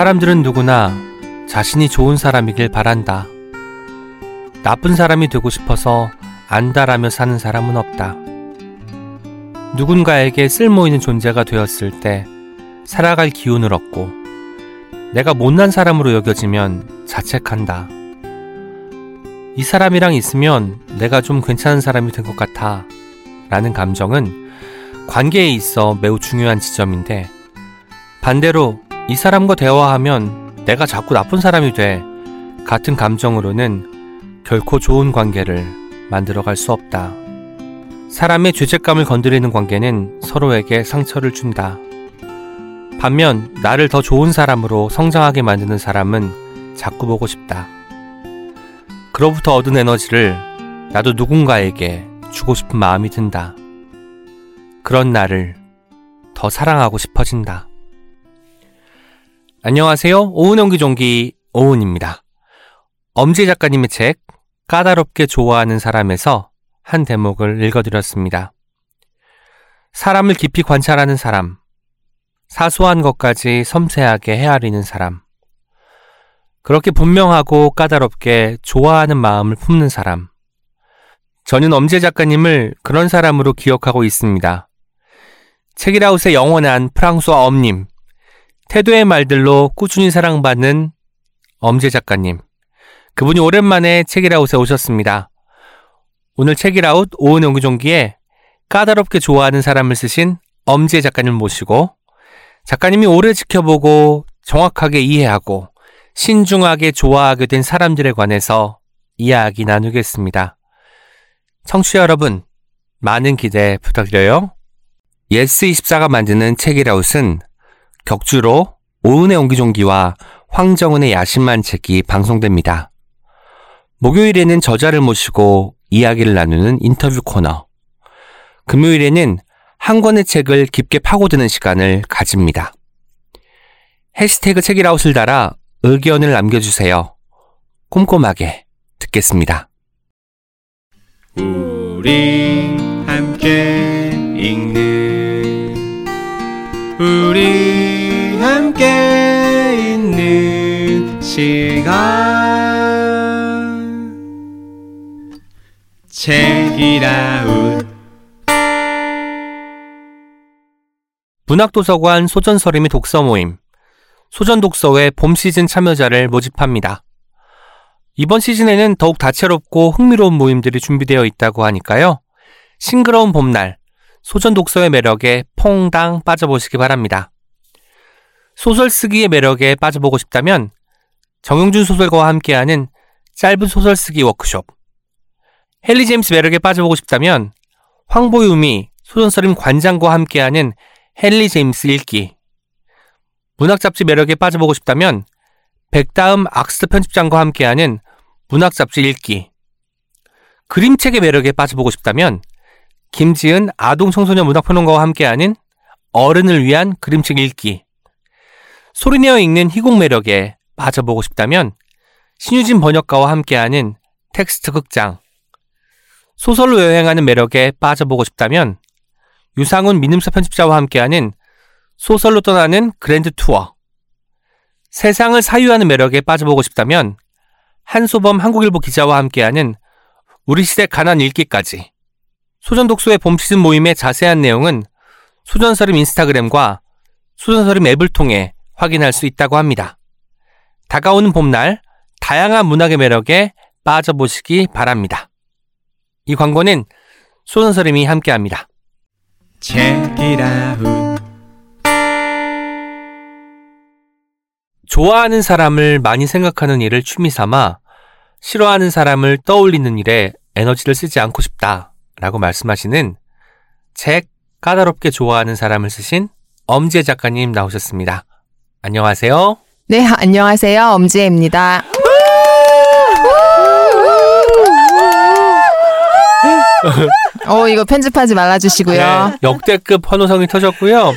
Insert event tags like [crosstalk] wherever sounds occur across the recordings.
사람들은 누구나 자신이 좋은 사람이길 바란다. 나쁜 사람이 되고 싶어서 안다라며 사는 사람은 없다. 누군가에게 쓸모 있는 존재가 되었을 때 살아갈 기운을 얻고 내가 못난 사람으로 여겨지면 자책한다. 이 사람이랑 있으면 내가 좀 괜찮은 사람이 된 것 같아. 라는 감정은 관계에 있어 매우 중요한 지점인데 반대로 이 사람과 대화하면 내가 자꾸 나쁜 사람이 돼. 같은 감정으로는 결코 좋은 관계를 만들어갈 수 없다. 사람의 죄책감을 건드리는 관계는 서로에게 상처를 준다. 반면 나를 더 좋은 사람으로 성장하게 만드는 사람은 자꾸 보고 싶다. 그로부터 얻은 에너지를 나도 누군가에게 주고 싶은 마음이 든다. 그런 나를 더 사랑하고 싶어진다. 안녕하세요. 오은영 기종기 오은입니다. 엄지 작가님의 책 까다롭게 좋아하는 사람에서 한 대목을 읽어드렸습니다. 사람을 깊이 관찰하는 사람, 사소한 것까지 섬세하게 헤아리는 사람, 그렇게 분명하고 까다롭게 좋아하는 마음을 품는 사람. 저는 엄재 작가님을 그런 사람으로 기억하고 있습니다. 책이라웃의 영원한 프랑스와 엄님, 태도의 말들로 꾸준히 사랑받는 엄재 작가님. 그분이 오랜만에 책이라웃에 오셨습니다. 오늘 책이라웃 오은 연기종기에 까다롭게 좋아하는 사람을 쓰신 엄재 작가님 모시고 작가님이 오래 지켜보고 정확하게 이해하고 신중하게 좋아하게 된 사람들에 관해서 이야기 나누겠습니다. 청취자 여러분, 많은 기대 부탁드려요. 예스24가 만드는 책읽아웃은 격주로 오은의 옹기종기와 황정은의 야심한 책이 방송됩니다. 목요일에는 저자를 모시고 이야기를 나누는 인터뷰 코너. 금요일에는 한 권의 책을 깊게 파고드는 시간을 가집니다. 해시태그 책이라웃을 달아 의견을 남겨주세요. 꼼꼼하게 듣겠습니다. 우리 함께 읽는 우리 함께 있는 시간 책이라웃 문학도서관 소전서림의 독서 모임 소전 독서회 봄 시즌 참여자를 모집합니다. 이번 시즌에는 더욱 다채롭고 흥미로운 모임들이 준비되어 있다고 하니까요. 싱그러운 봄날 소전 독서의 매력에 퐁당 빠져보시기 바랍니다. 소설 쓰기의 매력에 빠져보고 싶다면 정용준 소설가와 함께하는 짧은 소설 쓰기 워크숍. 헨리 제임스 매력에 빠져보고 싶다면 황보유미 소전서림 관장과 함께하는 헨리 제임스 읽기. 문학 잡지 매력에 빠져보고 싶다면 백다음 악스 편집장과 함께하는 문학 잡지 읽기. 그림책의 매력에 빠져보고 싶다면 김지은 아동 청소년 문학 평론가와 함께하는 어른을 위한 그림책 읽기. 소리내어 읽는 희곡 매력에 빠져보고 싶다면 신유진 번역가와 함께하는 텍스트 극장. 소설로 여행하는 매력에 빠져보고 싶다면 유상훈 민음사 편집자와 함께하는 소설로 떠나는 Grand Tour. 세상을 사유하는 매력에 빠져보고 싶다면 한소범 한국일보 기자와 함께하는 우리 시대 가난 읽기까지. 소전 독서의 봄 시즌 모임의 자세한 내용은 소전서림 인스타그램과 소전서림 앱을 통해 확인할 수 있다고 합니다. 다가오는 봄날 다양한 문학의 매력에 빠져보시기 바랍니다. 이 광고는 소전서림이 함께합니다. 좋아하는 사람을 많이 생각하는 일을 취미 삼아 싫어하는 사람을 떠올리는 일에 에너지를 쓰지 않고 싶다 라고 말씀하시는 책 까다롭게 좋아하는 사람을 쓰신 엄지혜 작가님 나오셨습니다. 안녕하세요. 네, 안녕하세요. 엄지혜입니다. [laughs] 어, 이거 편집하지 말아주시고요. 네, 역대급 환호성이 터졌고요.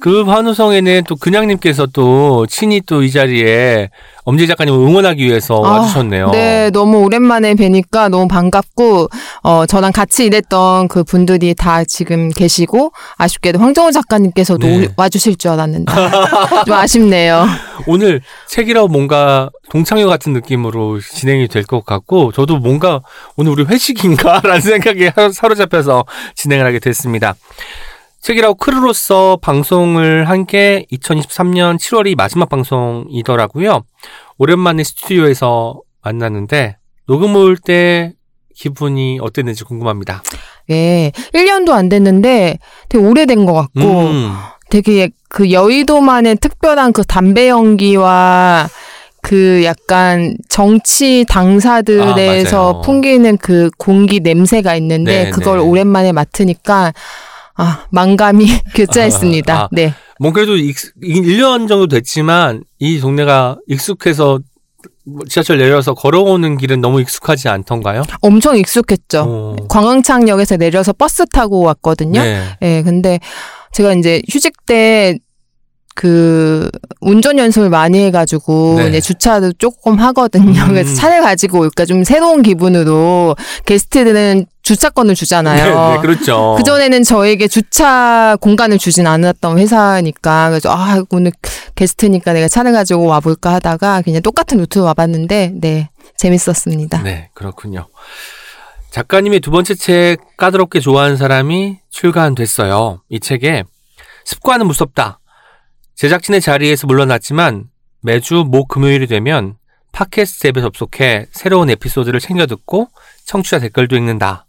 그 환호성에는 또 근양님께서 또 친히 또 이 자리에 엄지 작가님을 응원하기 위해서 아, 와주셨네요. 네, 너무 오랜만에 뵈니까 너무 반갑고, 어, 저랑 같이 일했던 그 분들이 다 지금 계시고, 아쉽게도 황정호 작가님께서도 네. 오- 와주실 줄 알았는데, [laughs] 좀 아쉽네요. 오늘 책이라고 뭔가 동창회 같은 느낌으로 진행이 될 것 같고 저도 뭔가 오늘 우리 회식인가라는 [laughs] 생각에 하- 사로잡혀서 진행을 하게 됐습니다. 책이라고 크루로서 방송을 한 게 2023년 7월이 마지막 방송이더라고요. 오랜만에 스튜디오에서 만났는데 녹음 올 때 기분이 어땠는지 궁금합니다. 예, 1년도 안 됐는데 되게 오래된 것 같고, 음, 되게 그 여의도만의 특별한 그 담배 연기와 그 약간 정치 당사들에서 아. 풍기는 그 공기 냄새가 있는데 네, 그걸 네. 오랜만에 맡으니까 아, 만감이 [laughs] 교차했습니다. 아. 네. 뭐 그래도 익, 1년 정도 됐지만 이 동네가 익숙해서 뭐 지하철 내려서 걸어오는 길은 너무 익숙하지 않던가요? 엄청 익숙했죠. 어. 광흥창역에서 내려서 버스 타고 왔거든요. 네. 예, 근데 제가 이제 휴직 때 그 운전 연습을 많이 해가지고 네. 이제 주차도 조금 하거든요. 음. 그래서 차를 가지고 올까 좀 새로운 기분으로 게스트들은 주차권을 주잖아요. 네, 네, 그렇죠. 그 전에는 저에게 주차 공간을 주진 않았던 회사니까 그래서 아 오늘 게스트니까 내가 차를 가지고 와볼까 하다가 그냥 똑같은 루트로 와봤는데 네 재밌었습니다. 네, 그렇군요. 작가님의 두 번째 책 까다롭게 좋아하는 사람이 출간됐어요. 이 책에 습관은 무섭다. 제작진의 자리에서 물러났지만 매주 목 금요일이 되면 팟캐스트 앱에 접속해 새로운 에피소드를 챙겨 듣고 청취자 댓글도 읽는다.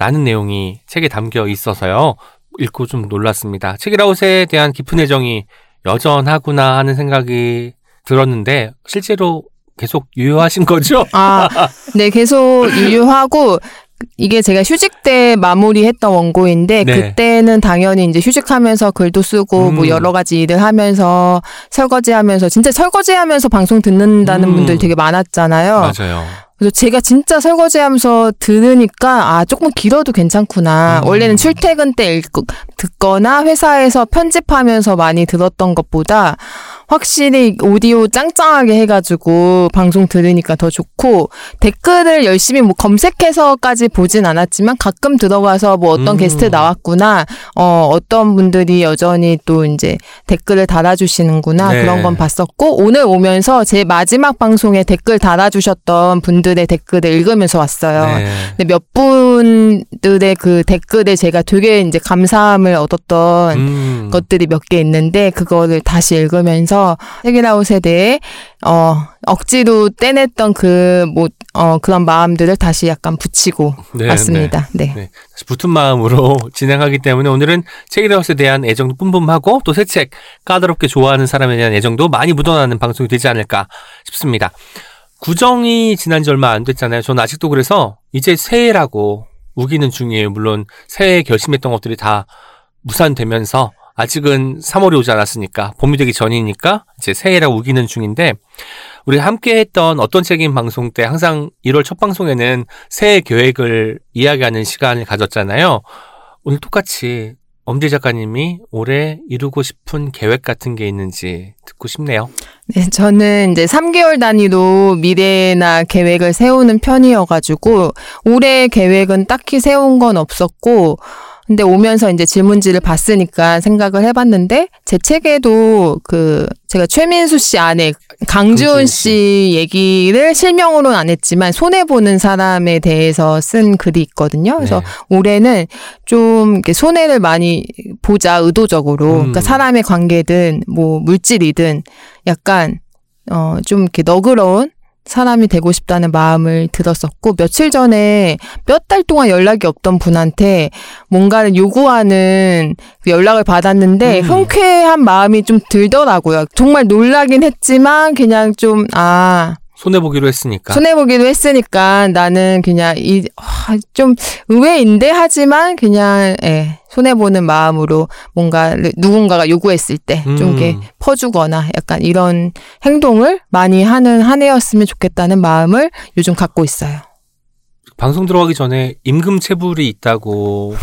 라는 내용이 책에 담겨 있어서요. 읽고 좀 놀랐습니다. 책이라웃에 대한 깊은 애정이 여전하구나 하는 생각이 들었는데 실제로 계속 유효하신 거죠? [laughs] 아, 네, 계속 유효하고, 이게 제가 휴직 때 마무리했던 원고인데, 네. 그때는 당연히 이제 휴직하면서 글도 쓰고, 음. 뭐 여러 가지 일을 하면서, 설거지 하면서, 진짜 설거지 하면서 방송 듣는다는 음. 분들 되게 많았잖아요. 맞아요. 그래서 제가 진짜 설거지 하면서 들으니까, 아, 조금 길어도 괜찮구나. 음. 원래는 출퇴근 때 읽고, 듣거나 회사에서 편집하면서 많이 들었던 것보다, 확실히 오디오 짱짱하게 해가지고 방송 들으니까 더 좋고 댓글을 열심히 뭐 검색해서까지 보진 않았지만 가끔 들어가서 뭐 어떤 음. 게스트 나왔구나 어 어떤 분들이 여전히 또 이제 댓글을 달아주시는구나 네. 그런 건 봤었고 오늘 오면서 제 마지막 방송에 댓글 달아주셨던 분들의 댓글을 읽으면서 왔어요. 네. 근데 몇 분들의 그 댓글에 제가 되게 이제 감사함을 얻었던 음. 것들이 몇 개 있는데 그거를 다시 읽으면서 세계라웃에 대해 어 억지로 떼냈던 그 뭐 어 그런 마음들을 다시 약간 붙이고 네, 왔습니다. 네. 네. 다시 붙은 마음으로 [laughs] 진행하기 때문에 오늘은 책이라웃에 대한 애정도 뿜뿜하고 또 새 책 까다롭게 좋아하는 사람에 대한 애정도 많이 묻어나는 방송이 되지 않을까 싶습니다. 구정이 지난 지 얼마 안 됐잖아요. 저는 아직도 그래서 이제 새해라고 우기는 중이에요. 물론 새해 결심했던 것들이 다 무산되면서 아직은 3월이 오지 않았으니까 봄이 되기 전이니까 이제 새해라고 우기는 중인데 우리 함께 했던 어떤 책임 방송 때 항상 1월 첫 방송에는 새해 계획을 이야기하는 시간을 가졌잖아요. 오늘 똑같이 엄지 작가님이 올해 이루고 싶은 계획 같은 게 있는지 듣고 싶네요. 네, 저는 이제 3개월 단위로 미래나 계획을 세우는 편이어가지고 올해 계획은 딱히 세운 건 없었고 근데 오면서 이제 질문지를 봤으니까 생각을 해봤는데 제 책에도 그 제가 최민수 씨 아내 강주은 씨 얘기를 실명으로는 안 했지만 손해 보는 사람에 대해서 쓴 글이 있거든요. 그래서 네. 올해는 좀 손해를 많이 보자 의도적으로 음. 그러니까 사람의 관계든 뭐 물질이든 약간 어좀 이렇게 너그러운 사람이 되고 싶다는 마음을 들었었고 며칠 전에 몇 달 동안 연락이 없던 분한테 뭔가를 요구하는 그 연락을 받았는데 음. 흔쾌한 마음이 좀 들더라고요. 정말 놀라긴 했지만 그냥 좀 아 손해 보기로 했으니까. 손해보기도 했으니까 나는 그냥 이, 아, 좀 의외인데 하지만 그냥, 예, 손해보는 마음으로 뭔가 누군가가 요구했을 때좀 음. 이렇게 퍼주거나 약간 이런 행동을 많이 하는 한 해였으면 좋겠다는 마음을 요즘 갖고 있어요. 방송 들어가기 전에 임금 체불이 있다고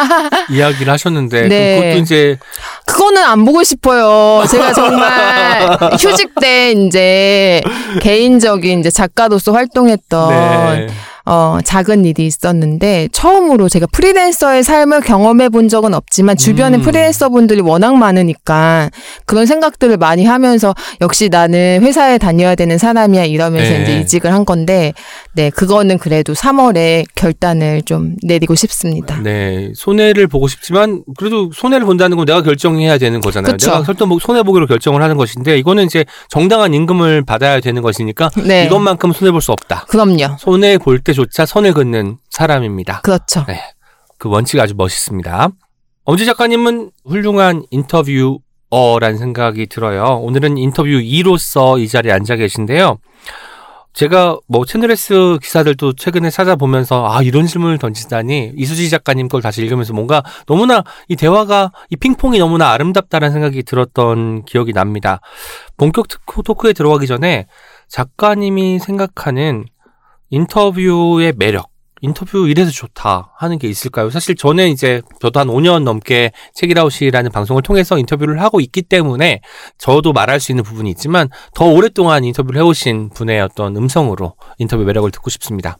[laughs] 이야기를 하셨는데 네. 그것도 이제 그거는 안 보고 싶어요. 제가 정말 [laughs] 휴직 때 이제 개인적인 이제 작가로서 활동했던 네. 어, 작은 일이 있었는데 처음으로 제가 프리랜서의 삶을 경험해 본 적은 없지만 주변에 음. 프리랜서 분들이 워낙 많으니까 그런 생각들을 많이 하면서 역시 나는 회사에 다녀야 되는 사람이야 이러면서 네. 이제 이직을 한 건데 네, 그거는 그래도 3월에 결단을 좀 내리고 싶습니다. 네, 손해를 보고 싶지만 그래도 손해를 본다는 건 내가 결정해야 되는 거잖아요. 그쵸. 내가 설정 손해 보기로 결정을 하는 것인데 이거는 이제 정당한 임금을 받아야 되는 것이니까 네. 이것만큼 손해 볼 수 없다. 그럼요. 손해 볼 때 조차 선을 긋는 사람입니다. 그렇죠. 네, 그 원칙 아주 멋있습니다. 엄지 작가님은 훌륭한 인터뷰어라는 생각이 들어요. 오늘은 인터뷰이로서 이 자리에 앉아 계신데요. 제가 뭐 채널S 기사들도 최근에 찾아보면서 아 이런 질문을 던지다니 이수지 작가님 걸 다시 읽으면서 뭔가 너무나 이 대화가 이 핑퐁이 너무나 아름답다는 생각이 들었던 기억이 납니다. 본격 토크- 토크에 들어가기 전에 작가님이 생각하는 인터뷰의 매력 인터뷰 이래서 좋다 하는 게 있을까요? 사실 저는 이제 저도 한 5년 넘게 책이라웃이라는 방송을 통해서 인터뷰를 하고 있기 때문에 저도 말할 수 있는 부분이 있지만 더 오랫동안 인터뷰를 해오신 분의 어떤 음성으로 인터뷰 매력을 듣고 싶습니다.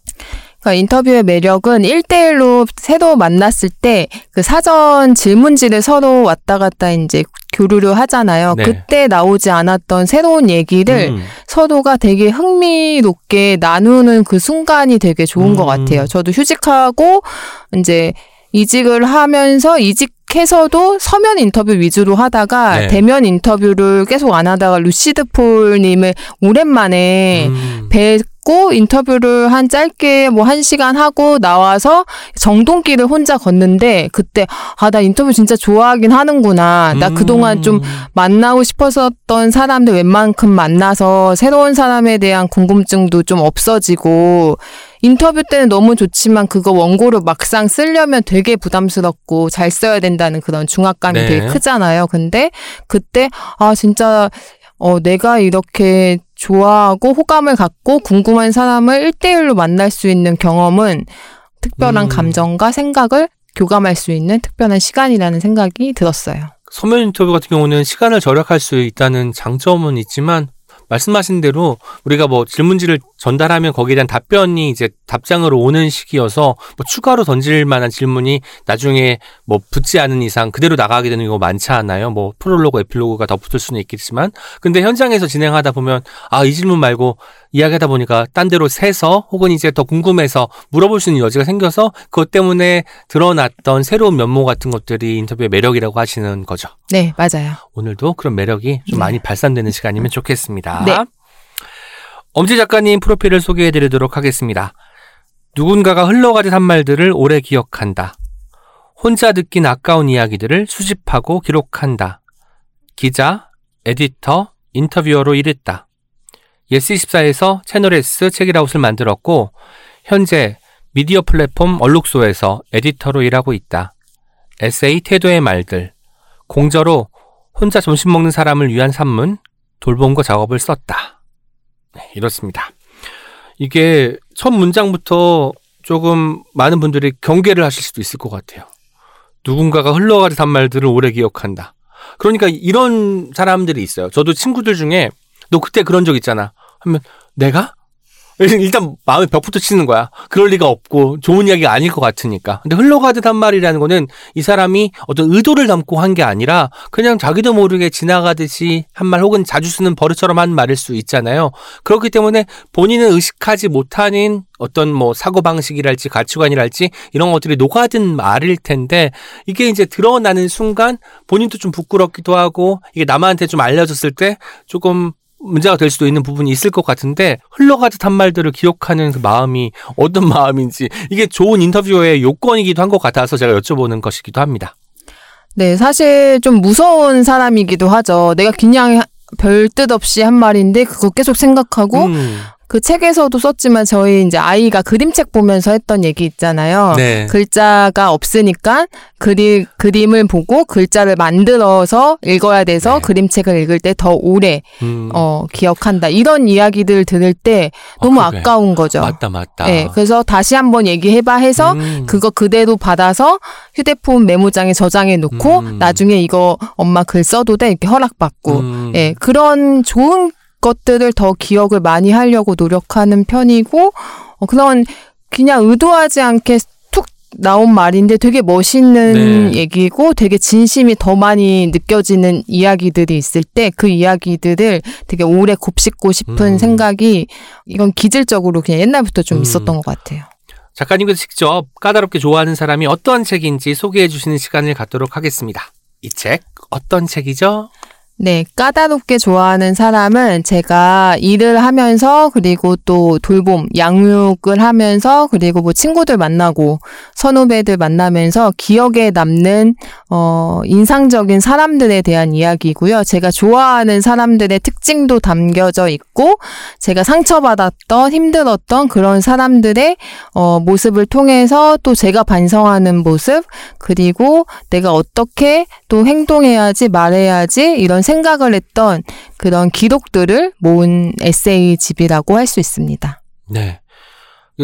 그러니까 인터뷰의 매력은 1대1로 새로 만났을 때 그 사전 질문지를 서로 왔다 갔다 이제 교류를 하잖아요. 네. 그때 나오지 않았던 새로운 얘기를 음, 서로가 되게 흥미롭게 나누는 그 순간이 되게 좋은 음. 것 같아요. 저도 휴직하고 이제 이직을 하면서 이직해서도 서면 인터뷰 위주로 하다가 네. 대면 인터뷰를 계속 안 하다가 루시드 폴님을 오랜만에 음. 뵙고 인터뷰를 한 짧게 뭐 한 시간 하고 나와서 정동길을 혼자 걷는데 그때 아 나 인터뷰 진짜 좋아하긴 하는구나. 나 음. 그동안 좀 만나고 싶었었던 사람들 웬만큼 만나서 새로운 사람에 대한 궁금증도 좀 없어지고 인터뷰 때는 너무 좋지만 그거 원고를 막상 쓰려면 되게 부담스럽고 잘 써야 된다는 그런 중압감이 네. 되게 크잖아요. 근데 그때 아 진짜 어 내가 이렇게 좋아하고 호감을 갖고 궁금한 사람을 1대1로 만날 수 있는 경험은 특별한 음. 감정과 생각을 교감할 수 있는 특별한 시간이라는 생각이 들었어요. 서면 인터뷰 같은 경우는 시간을 절약할 수 있다는 장점은 있지만 말씀하신 대로 우리가 뭐 질문지를 전달하면 거기에 대한 답변이 이제 답장으로 오는 시기여서 뭐 추가로 던질 만한 질문이 나중에 뭐 붙지 않은 이상 그대로 나가게 되는 경우가 많지 않아요. 뭐 프롤로그, 에필로그가 더 붙을 수는 있겠지만 근데 현장에서 진행하다 보면 아 이 질문 말고 이야기하다 보니까 딴 데로 새서 혹은 이제 더 궁금해서 물어볼 수 있는 여지가 생겨서 그것 때문에 드러났던 새로운 면모 같은 것들이 인터뷰의 매력이라고 하시는 거죠. 네, 맞아요. 오늘도 그런 매력이 좀 네. 많이 발산되는 시간이면 좋겠습니다. 네. 엄지혜 작가님 프로필을 소개해 드리도록 하겠습니다. 누군가가 흘러가듯 한 말들을 오래 기억한다. 혼자 듣긴 아까운 이야기들을 수집하고 기록한다. 기자, 에디터, 인터뷰어로 일했다. 예스24에서 채널S 책읽아웃을 만들었고 현재 미디어 플랫폼 얼룩소에서 에디터로 일하고 있다. 에세이 태도의 말들, 공저로 혼자 점심 먹는 사람을 위한 산문, 돌봄과 작업을 썼다. 네, 이렇습니다. 이게 첫 문장부터 조금 많은 분들이 경계를 하실 수도 있을 것 같아요. 누군가가 흘러가듯 한 말들을 오래 기억한다. 그러니까 이런 사람들이 있어요. 저도 친구들 중에 너 그때 그런 적 있잖아. 하면 내가? 일단 마음에 벽부터 치는 거야. 그럴 리가 없고 좋은 이야기가 아닐 것 같으니까. 근데 흘러가듯 한 말이라는 거는 이 사람이 어떤 의도를 담고 한 게 아니라 그냥 자기도 모르게 지나가듯이 한 말 혹은 자주 쓰는 버릇처럼 한 말일 수 있잖아요. 그렇기 때문에 본인은 의식하지 못하는 어떤 뭐 사고방식이랄지 가치관이랄지 이런 것들이 녹아든 말일 텐데 이게 이제 드러나는 순간 본인도 좀 부끄럽기도 하고 이게 남한테 좀 알려졌을 때 조금 문제가 될 수도 있는 부분이 있을 것 같은데 흘러가듯 한 말들을 기억하는 그 마음이 어떤 [laughs] 마음인지 이게 좋은 인터뷰의 요건이기도 한 것 같아서 제가 여쭤보는 것이기도 합니다. 네, 사실 좀 무서운 사람이기도 하죠. 내가 그냥 별뜻 없이 한 말인데 그거 계속 생각하고 음, 그 책에서도 썼지만 저희 이제 아이가 그림책 보면서 했던 얘기 있잖아요. 네. 글자가 없으니까 그리, 그림을 보고 글자를 만들어서 읽어야 돼서 네. 그림책을 읽을 때 더 오래 음, 어, 기억한다. 이런 이야기들 들을 때 너무 아, 아, 그래. 까운 거죠. 맞다, 맞다. 네, 그래서 다시 한번 얘기해봐 해서 음, 그거 그대로 받아서 휴대폰 메모장에 저장해 놓고 음. 나중에 이거 엄마 글 써도 돼 이렇게 허락받고 음, 예 그런 좋은 것들을 더 기억을 많이 하려고 노력하는 편이고 어, 그런 그냥 의도하지 않게 툭 나온 말인데 되게 멋있는 네. 얘기고 되게 진심이 더 많이 느껴지는 이야기들이 있을 때 그 이야기들을 되게 오래 곱씹고 싶은 음. 생각이 이건 기질적으로 그냥 옛날부터 좀 음. 있었던 것 같아요. 작가님께서 직접 까다롭게 좋아하는 사람이 어떤 책인지 소개해 주시는 시간을 갖도록 하겠습니다. 이 책 어떤 책이죠? 네, 까다롭게 좋아하는 사람은 제가 일을 하면서 그리고 또 돌봄, 양육을 하면서 그리고 뭐 친구들 만나고 선후배들 만나면서 기억에 남는 어 인상적인 사람들에 대한 이야기고요. 제가 좋아하는 사람들의 특징도 담겨져 있고 제가 상처받았던 힘들었던 그런 사람들의 어 모습을 통해서 또 제가 반성하는 모습 그리고 내가 어떻게 또 행동해야지 말해야지 이런 생각을 했던 그런 기록들을 모은 에세이 집이라고 할 수 있습니다. 네.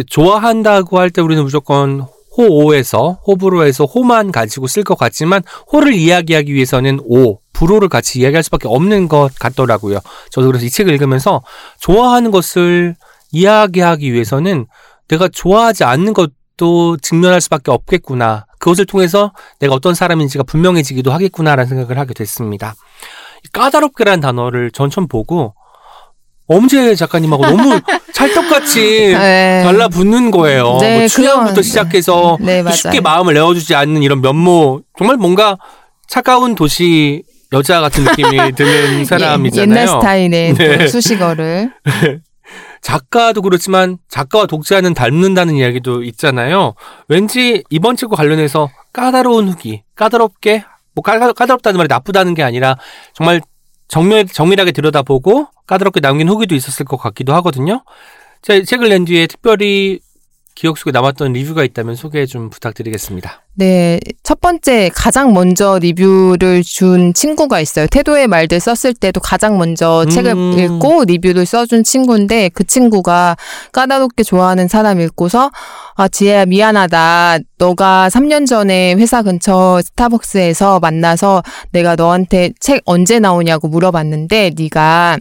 좋아한다고 할 때 우리는 무조건 호오에서 호불호에서 호만 가지고 쓸 것 같지만 호를 이야기하기 위해서는 오, 불호를 같이 이야기할 수밖에 없는 것 같더라고요. 저도 그래서 이 책을 읽으면서 좋아하는 것을 이야기하기 위해서는 내가 좋아하지 않는 것도 직면할 수밖에 없겠구나. 그것을 통해서 내가 어떤 사람인지가 분명해지기도 하겠구나라는 생각을 하게 됐습니다. 이 까다롭게라는 단어를 전 처음 보고 엄재 작가님하고 너무 [laughs] 찰떡같이 네. 달라붙는 거예요. 네, 뭐 취향부터 그런- 시작해서 네. 쉽게 마음을 내어주지 않는 이런 면모 정말 뭔가 차가운 도시 여자 같은 느낌이 [laughs] 드는 사람이잖아요. 예, 옛날 스타일의 네. 또 수식어를. [laughs] 작가도 그렇지만 작가와 독자는 닮는다는 이야기도 있잖아요. 왠지 이번 책과 관련해서 까다로운 후기, 까다롭게 뭐 까다, 까다롭다는 말이 나쁘다는 게 아니라 정말 정밀, 정밀하게 들여다보고 까다롭게 남긴 후기도 있었을 것 같기도 하거든요. 제 책을 낸 뒤에 특별히 기억 속에 남았던 리뷰가 있다면 소개 좀 부탁드리겠습니다. 네, 첫 번째 가장 먼저 리뷰를 준 친구가 있어요. 태도의 말들 썼을 때도 가장 먼저 음. 책을 읽고 리뷰를 써준 친구인데 그 친구가 까다롭게 좋아하는 사람 읽고서 아 지혜야 미안하다. 너가 3년 전에 회사 근처 스타벅스에서 만나서 내가 너한테 책 언제 나오냐고 물어봤는데 네가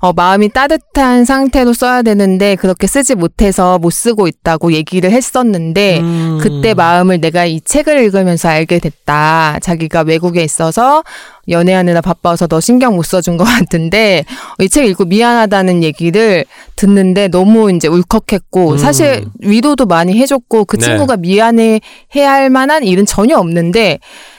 어, 마음이 따뜻한 상태로 써야 되는데 그렇게 쓰지 못해서 못 쓰고 있다고 얘기를 했었는데 음. 그때 마음을 내가 이 책을 읽으면서 알게 됐다. 자기가 외국에 있어서 연애하느라 바빠서 너 신경 못 써준 것 같은데 이 책 읽고 미안하다는 얘기를 듣는데 너무 이제 울컥했고 음. 사실 위로도 많이 해줬고 그 네. 친구가 미안해 해야 할 만한 일은 전혀 없는데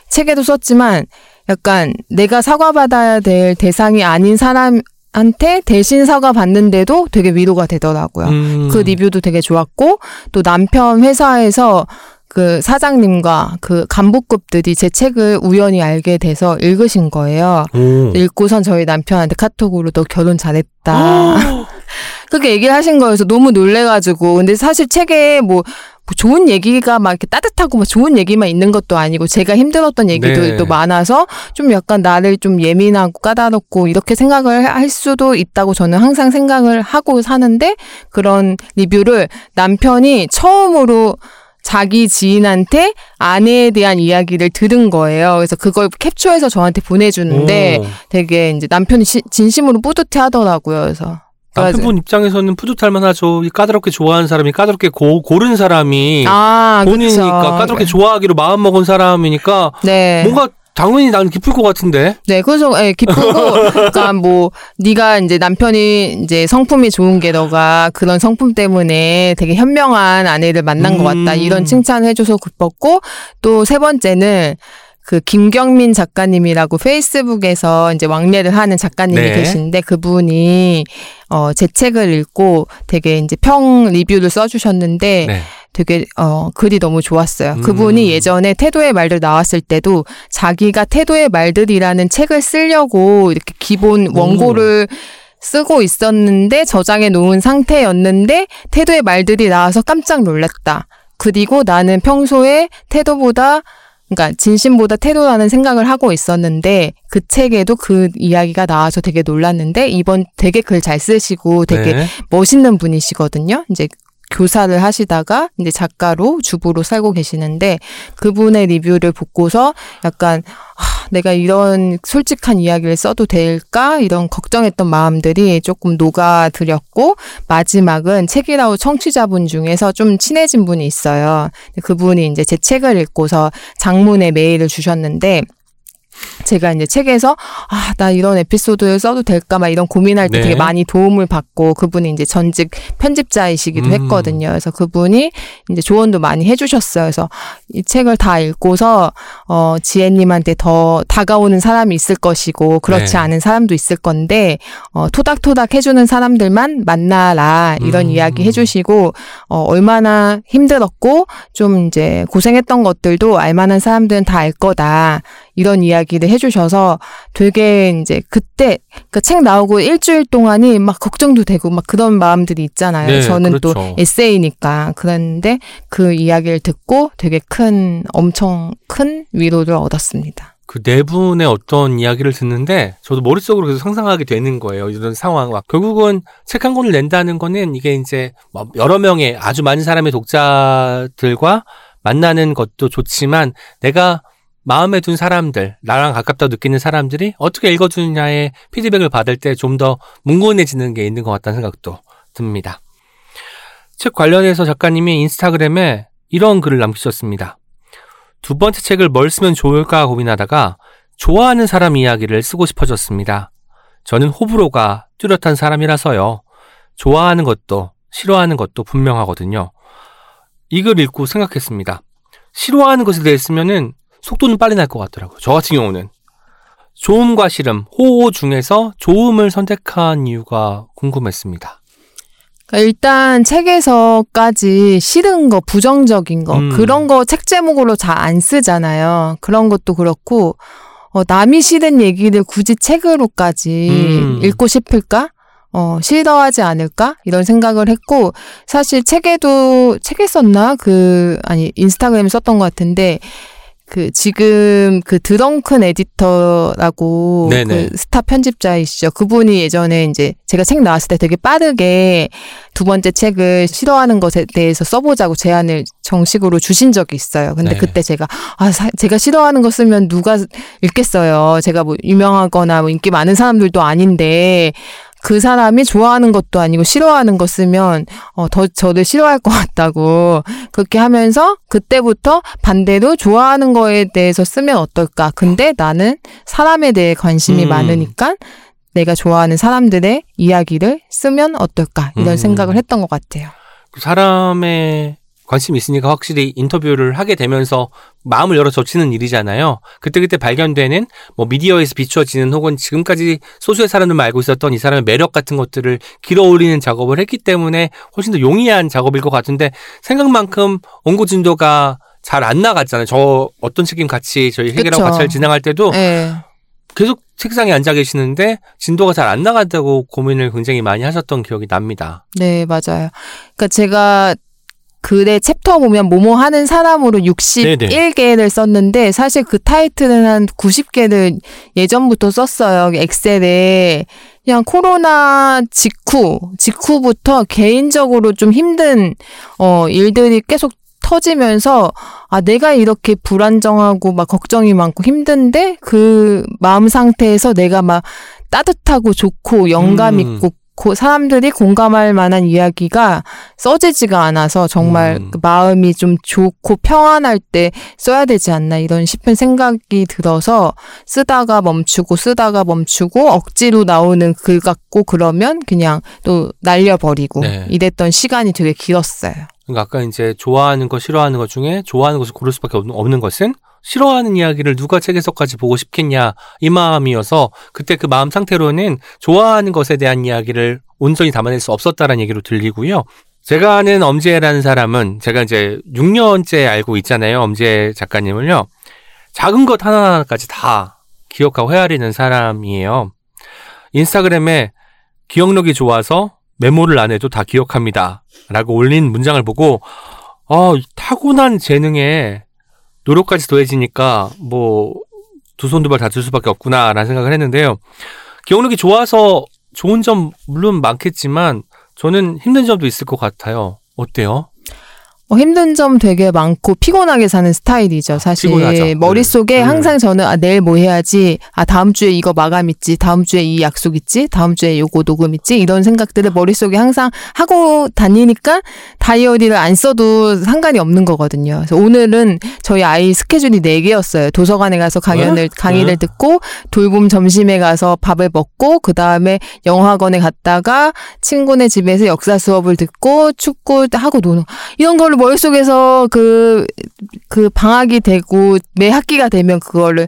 책에도 썼지만 약간 내가 사과받아야 될 대상이 아닌 사람 한테 대신 사과 받는데도 되게 위로가 되더라고요. 음. 그 리뷰도 되게 좋았고 또 남편 회사에서 그 사장님과 그 간부급들이 제 책을 우연히 알게 돼서 읽으신 거예요. 오. 읽고선 저희 남편한테 카톡으로 너 결혼 잘했다. 아. [gasps] 그렇게 얘기를 하신 거여서 너무 놀래가지고 근데 사실 책에 뭐, 뭐 좋은 얘기가 막 이렇게 따뜻하고 막 좋은 얘기만 있는 것도 아니고 제가 힘들었던 얘기들도 네. 많아서 좀 약간 나를 좀 예민하고 까다롭고 이렇게 생각을 할 수도 있다고 저는 항상 생각을 하고 사는데 그런 리뷰를 남편이 처음으로 자기 지인한테 아내에 대한 이야기를 들은 거예요. 그래서 그걸 캡처해서 저한테 보내주는데 오. 되게 이제 남편이 시- 진심으로 뿌듯해 하더라고요. 그래서. 남편분 입장에서는 뿌듯할 만 하죠. 이 까다롭게 좋아하는 사람이 까다롭게 고, 고른 사람이 아, 본인이니까 그쵸. 까다롭게 좋아하기로 마음 먹은 사람이니까 네. 뭔가 당연히 나는 기쁠 것 같은데. 네, 그래서 예, 기쁘고 [laughs] 그러니까 뭐 네가 이제 남편이 이제 성품이 좋은 게 너가 그런 성품 때문에 되게 현명한 아내를 만난 것 같다. 음. 이런 칭찬을 해줘서 기뻤고 또 세 번째는 그 김경민 작가님이라고 페이스북에서 이제 왕래를 하는 작가님이 네. 계신데 그분이 어 제 책을 읽고 되게 이제 평 리뷰를 써주셨는데 네. 되게 어 글이 너무 좋았어요. 음. 그분이 예전에 태도의 말들 나왔을 때도 자기가 태도의 말들이라는 책을 쓰려고 이렇게 기본 원고를 쓰고 있었는데 저장해 놓은 상태였는데 태도의 말들이 나와서 깜짝 놀랐다. 그리고 나는 평소에 태도보다 그러니까 진심보다 태도라는 생각을 하고 있었는데 그 책에도 그 이야기가 나와서 되게 놀랐는데 이번 되게 글 잘 쓰시고 되게 네. 멋있는 분이시거든요. 이제 교사를 하시다가 이제 작가로 주부로 살고 계시는데 그분의 리뷰를 보고서 약간 아, 내가 이런 솔직한 이야기를 써도 될까 이런 걱정했던 마음들이 조금 녹아들였고 마지막은 책이라우 청취자분 중에서 좀 친해진 분이 있어요. 그분이 이제 제 책을 읽고서 장문의 메일을 주셨는데 제가 이제 책에서 아, 나 이런 에피소드를 써도 될까 막 이런 고민할 때 네. 되게 많이 도움을 받고 그분이 이제 전직 편집자이시기도 음. 했거든요. 그래서 그분이 이제 조언도 많이 해주셨어요. 그래서 이 책을 다 읽고서 어, 지혜님한테 더 다가오는 사람이 있을 것이고 그렇지 네. 않은 사람도 있을 건데 어, 토닥토닥 해주는 사람들만 만나라 이런 음. 이야기 해주시고 어, 얼마나 힘들었고 좀 이제 고생했던 것들도 알만한 사람들은 다 알 거다. 이런 이야기를 해주셔서 되게 이제 그때 그 책 나오고 일주일 동안이 막 걱정도 되고 막 그런 마음들이 있잖아요. 네, 저는 또 그렇죠. 에세이니까 그랬는데 그 이야기를 듣고 되게 큰 엄청 큰 위로를 얻었습니다. 그네 분의 어떤 이야기를 듣는데 저도 머릿속으로 계속 상상하게 되는 거예요. 이런 상황. 막 결국은 책 한 권을 낸다는 거는 이게 이제 뭐 여러 명의 아주 많은 사람의 독자들과 만나는 것도 좋지만 내가 마음에 둔 사람들, 나랑 가깝다고 느끼는 사람들이 어떻게 읽어주느냐의 피드백을 받을 때 좀 더 뭉근해지는 게 있는 것 같다는 생각도 듭니다. 책 관련해서 작가님이 인스타그램에 이런 글을 남기셨습니다. 두 번째 책을 뭘 쓰면 좋을까 고민하다가 좋아하는 사람 이야기를 쓰고 싶어졌습니다. 저는 호불호가 뚜렷한 사람이라서요. 좋아하는 것도 싫어하는 것도 분명하거든요. 이 글 읽고 생각했습니다. 싫어하는 것에 대해 쓰면은 속도는 빨리 날 것 같더라고요. 저 같은 경우는. 좋음과 싫음, 호호 중에서 좋음을 선택한 이유가 궁금했습니다. 그러니까 일단 책에서까지 싫은 거, 부정적인 거 음. 그런 거 책 제목으로 잘 안 쓰잖아요. 그런 것도 그렇고 어, 남이 싫은 얘기를 굳이 책으로까지 음. 읽고 싶을까? 어, 싫어하지 않을까? 이런 생각을 했고, 사실 책에도, 책에 썼나? 그, 아니, 인스타그램에 썼던 것 같은데, 그, 지금 그 드렁큰 에디터라고 네네. 그 스타 편집자이시죠. 그분이 예전에 이제 제가 책 나왔을 때 되게 빠르게 두 번째 책을 싫어하는 것에 대해서 써보자고 제안을 정식으로 주신 적이 있어요. 근데 네. 그때 제가, 아, 사- 제가 싫어하는 거 쓰면 누가 읽겠어요. 제가 뭐 유명하거나 뭐 인기 많은 사람들도 아닌데, 그 사람이 좋아하는 것도 아니고 싫어하는 거 쓰면 어, 더 저를 싫어할 것 같다고 그렇게 하면서 그때부터 반대로 좋아하는 거에 대해서 쓰면 어떨까. 근데 나는 사람에 대해 관심이 음. 많으니까 내가 좋아하는 사람들의 이야기를 쓰면 어떨까. 이런 음. 생각을 했던 것 같아요. 그 사람의 관심이 있으니까 확실히 인터뷰를 하게 되면서 마음을 열어 젖히는 일이잖아요. 그때그때 발견되는 뭐 미디어에서 비추어지는 혹은 지금까지 소수의 사람들만 알고 있었던 이 사람의 매력 같은 것들을 길어 올리는 작업을 했기 때문에 훨씬 더 용이한 작업일 것 같은데 생각만큼 원고 진도가 잘 안 나갔잖아요. 저 어떤 책임 같이 저희 해결하고 그쵸. 같이 진행할 때도 네. 계속 책상에 앉아 계시는데 진도가 잘 안 나간다고 고민을 굉장히 많이 하셨던 기억이 납니다. 네, 맞아요. 그러니까 제가 글의 챕터 보면 뭐뭐 하는 사람으로 61개를 썼는데 사실 그 타이틀은 한 90개를 예전부터 썼어요. 엑셀에 그냥 코로나 직후 직후부터 개인적으로 좀 힘든 어 일들이 계속 터지면서 아 내가 이렇게 불안정하고 막 걱정이 많고 힘든데 그 마음 상태에서 내가 막 따뜻하고 좋고 영감 음. 있고 고, 사람들이 공감할 만한 이야기가 써지지가 않아서 정말 음. 그 마음이 좀 좋고 평안할 때 써야 되지 않나 이런 싶은 생각이 들어서 쓰다가 멈추고 쓰다가 멈추고 억지로 나오는 글 같고 그러면 그냥 또 날려버리고 네. 이랬던 시간이 되게 길었어요. 그러니까 아까 이제 좋아하는 거 싫어하는 것 중에 좋아하는 것을 고를 수밖에 없는, 없는 것은 싫어하는 이야기를 누가 책에서까지 보고 싶겠냐 이 마음이어서 그때 그 마음 상태로는 좋아하는 것에 대한 이야기를 온전히 담아낼 수 없었다라는 얘기로 들리고요. 제가 아는 엄지혜라는 사람은 제가 이제 6년째 알고 있잖아요. 엄지혜 작가님을요. 작은 것 하나하나까지 다 기억하고 헤아리는 사람이에요. 인스타그램에 기억력이 좋아서 메모를 안 해도 다 기억합니다. 라고 올린 문장을 보고, 아, 이 타고난 재능에 노력까지 더해지니까, 뭐, 두 손 두 발다들 수밖에 없구나, 라는 생각을 했는데요. 기억력이 좋아서 좋은 점, 물론 많겠지만, 저는 힘든 점도 있을 것 같아요. 어때요? 어, 힘든 점 되게 많고 피곤하게 사는 스타일이죠. 사실 피곤하죠. 머릿속에 네. 항상 저는 아, 내일 뭐 해야지. 아 다음 주에 이거 마감 있지. 다음 주에 이 약속 있지. 다음 주에 요거 녹음 있지. 이런 생각들을 머릿속에 항상 하고 다니니까 다이어리를 안 써도 상관이 없는 거거든요. 그래서 오늘은 저희 아이 스케줄이 네개였어요 도서관에 가서 강연을 네? 강의를 네. 듣고 돌봄 점심에 가서 밥을 먹고 그다음에 영화관에 갔다가 친구네 집에서 역사 수업을 듣고 축구 하고 노는 이런 거를 머릿속에서 그, 그 방학이 되고 매 학기가 되면 그거를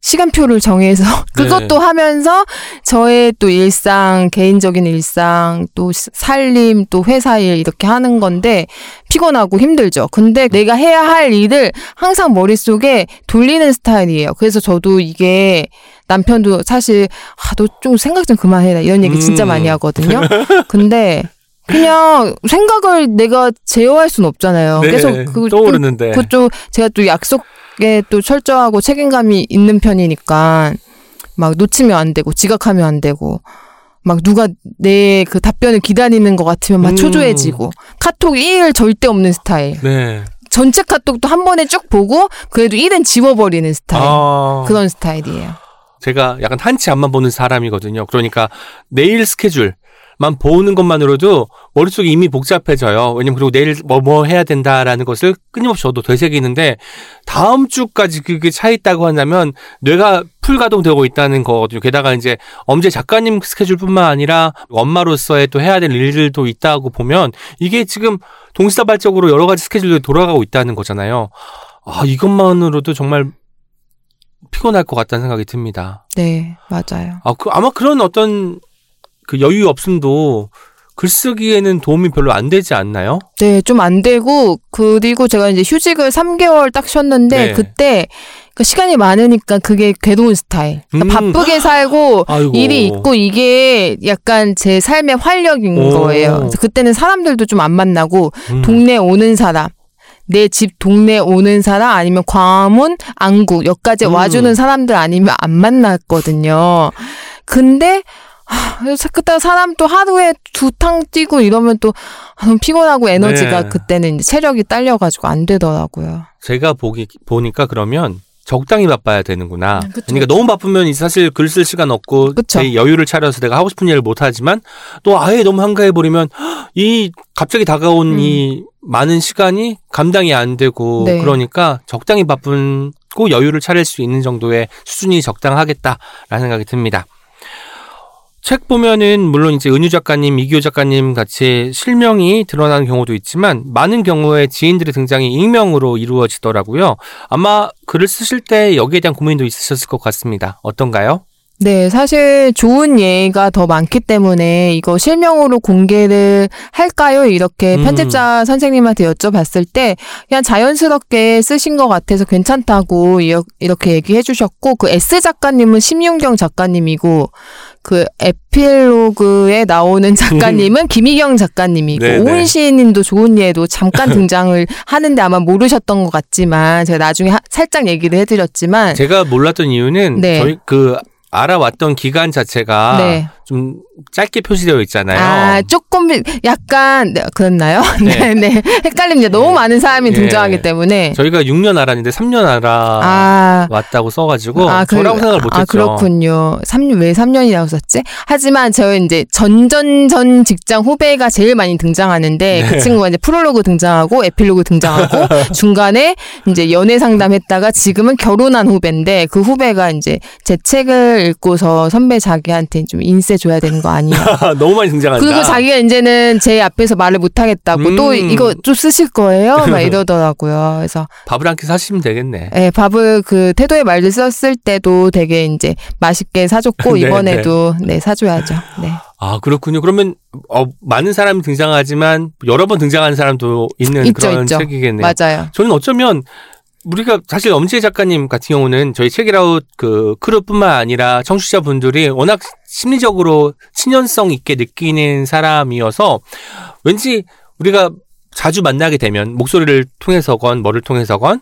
시간표를 정해서 [laughs] 그것도 하면서 저의 또 일상, 개인적인 일상, 또 시- 살림, 또 회사 일 이렇게 하는 건데 피곤하고 힘들죠. 근데 내가 해야 할 일을 항상 머릿속에 돌리는 스타일이에요. 그래서 저도 이게 남편도 사실 아, 너 좀 생각 좀 그만해라 이런 얘기 진짜 음. 많이 하거든요. 근데 [laughs] 그냥 생각을 내가 제어할 수는 없잖아요. 네, 그래서 그 떠오르는데. 그쪽 제가 또 약속에 또 철저하고 책임감이 있는 편이니까 막 놓치면 안 되고 지각하면 안 되고 막 누가 내 그 답변을 기다리는 것 같으면 막 음. 초조해지고 카톡 일 절대 없는 스타일. 네. 전체 카톡도 한 번에 쭉 보고 그래도 일은 지워버리는 스타일. 아, 그런 스타일이에요. 제가 약간 한치 앞만 보는 사람이거든요. 그러니까 내일 스케줄 만 보는 것만으로도 머릿속이 이미 복잡해져요. 왜냐면 그리고 내일 뭐뭐 해야 된다라는 것을 끊임없이 저도 되새기는데 다음 주까지 그게 차 있다고 한다면 뇌가 풀 가동되고 있다는 거거든요. 게다가 이제 엄재 작가님 스케줄뿐만 아니라 엄마로서의 또 해야 될 일들도 있다고 보면 이게 지금 동시다발적으로 여러 가지 스케줄들이 돌아가고 있다는 거잖아요. 아, 이것만으로도 정말 피곤할 것 같다는 생각이 듭니다. 네, 맞아요. 아, 그, 아마 그런 어떤 그 여유 없음도 글쓰기에는 도움이 별로 안 되지 않나요? 네, 좀 안 되고 그리고 제가 이제 휴직을 3개월 딱 쉬었는데 네. 그때 그 시간이 많으니까 그게 괴로운 스타일. 그러니까 음. 바쁘게 살고 아이고. 일이 있고 이게 약간 제 삶의 활력인 오. 거예요. 그때는 사람들도 좀 안 만나고 음. 동네 오는 사람, 내집 동네 오는 사람 아니면 광화문, 안구 여기까지 음. 와주는 사람들 아니면 안 만났거든요. 근데 하, 그래서 그때 사람 또 하루에 두 탕 뛰고 이러면 또 아, 너무 피곤하고 에너지가 네. 그때는 이제 체력이 딸려가지고 안 되더라고요. 제가 보기 보니까 그러면 적당히 바빠야 되는구나. 음, 그쵸, 그러니까 그쵸. 너무 바쁘면 사실 글 쓸 시간 없고 그쵸. 제 여유를 차려서 내가 하고 싶은 일을 못 하지만 또 아예 너무 한가해 버리면 이 갑자기 다가온 음. 이 많은 시간이 감당이 안 되고 네. 그러니까 적당히 바쁜 고 여유를 차릴 수 있는 정도의 수준이 적당하겠다라는 생각이 듭니다. 책 보면은 물론 이제 은유 작가님, 이기호 작가님 같이 실명이 드러나는 경우도 있지만 많은 경우에 지인들의 등장이 익명으로 이루어지더라고요. 아마 글을 쓰실 때 여기에 대한 고민도 있으셨을 것 같습니다. 어떤가요? 네, 사실 좋은 예가 더 많기 때문에 이거 실명으로 공개를 할까요? 이렇게 음. 편집자 선생님한테 여쭤봤을 때 그냥 자연스럽게 쓰신 것 같아서 괜찮다고 이렇게 얘기해 주셨고 그 S 작가님은 심윤경 작가님이고 그 에필로그에 나오는 [laughs] 작가님은 김희경 작가님이고 네네. 오은 시인님도 좋은 예도 잠깐 등장을 [laughs] 하는데 아마 모르셨던 것 같지만 제가 나중에 하- 살짝 얘기를 해드렸지만 제가 몰랐던 이유는 네. 저희 그 알아왔던 기간 자체가 네. 좀 짧게 표시되어 있잖아요. 아, 조금 약간 네, 그랬나요? [laughs] 네, 네. 헷갈립니다. 너무 많은 사람이 예. 등장하기 때문에. 저희가 6년 알았는데 3년 알아 아, 왔다고 써 가지고 아, 그- 저라고 생각을 못 했죠. 아, 그렇군요. 3년, 왜 3년이라고 썼지? 하지만 저 이제 전전전 직장 후배가 제일 많이 등장하는데 네. 그 친구가 이제 프롤로그 등장하고 에필로그 등장하고 [laughs] 중간에 이제 연애 상담했다가 지금은 결혼한 후배인데 그 후배가 이제 제 책을 읽고서 선배 자기한테 좀 인세 줘야 되는 거 아니야. [laughs] 너무 많이 등장한다. 그리고 자기가 이제는 제 앞에서 말을 못 하겠다고 음. 또 이거 좀 쓰실 거예요? 막 [laughs] 이러더라고요. 그래서 밥을 한 끼 사시면 되겠네. 예, 밥을 그 태도의 말들 썼을 때도 되게 이제 맛있게 사줬고 [laughs] 네, 이번에도 네, 사줘야죠. 네. 아 그렇군요. 그러면 어, 많은 사람이 등장하지만 여러 번 등장하는 사람도 있는 있죠, 그런 있죠. 책이겠네요. 맞아요. 저는 어쩌면 우리가 사실 엄지혜 작가님 같은 경우는 저희 책이라웃 그 크루뿐만 아니라 청취자분들이 워낙 심리적으로 친연성 있게 느끼는 사람이어서 왠지 우리가 자주 만나게 되면 목소리를 통해서건 뭐를 통해서건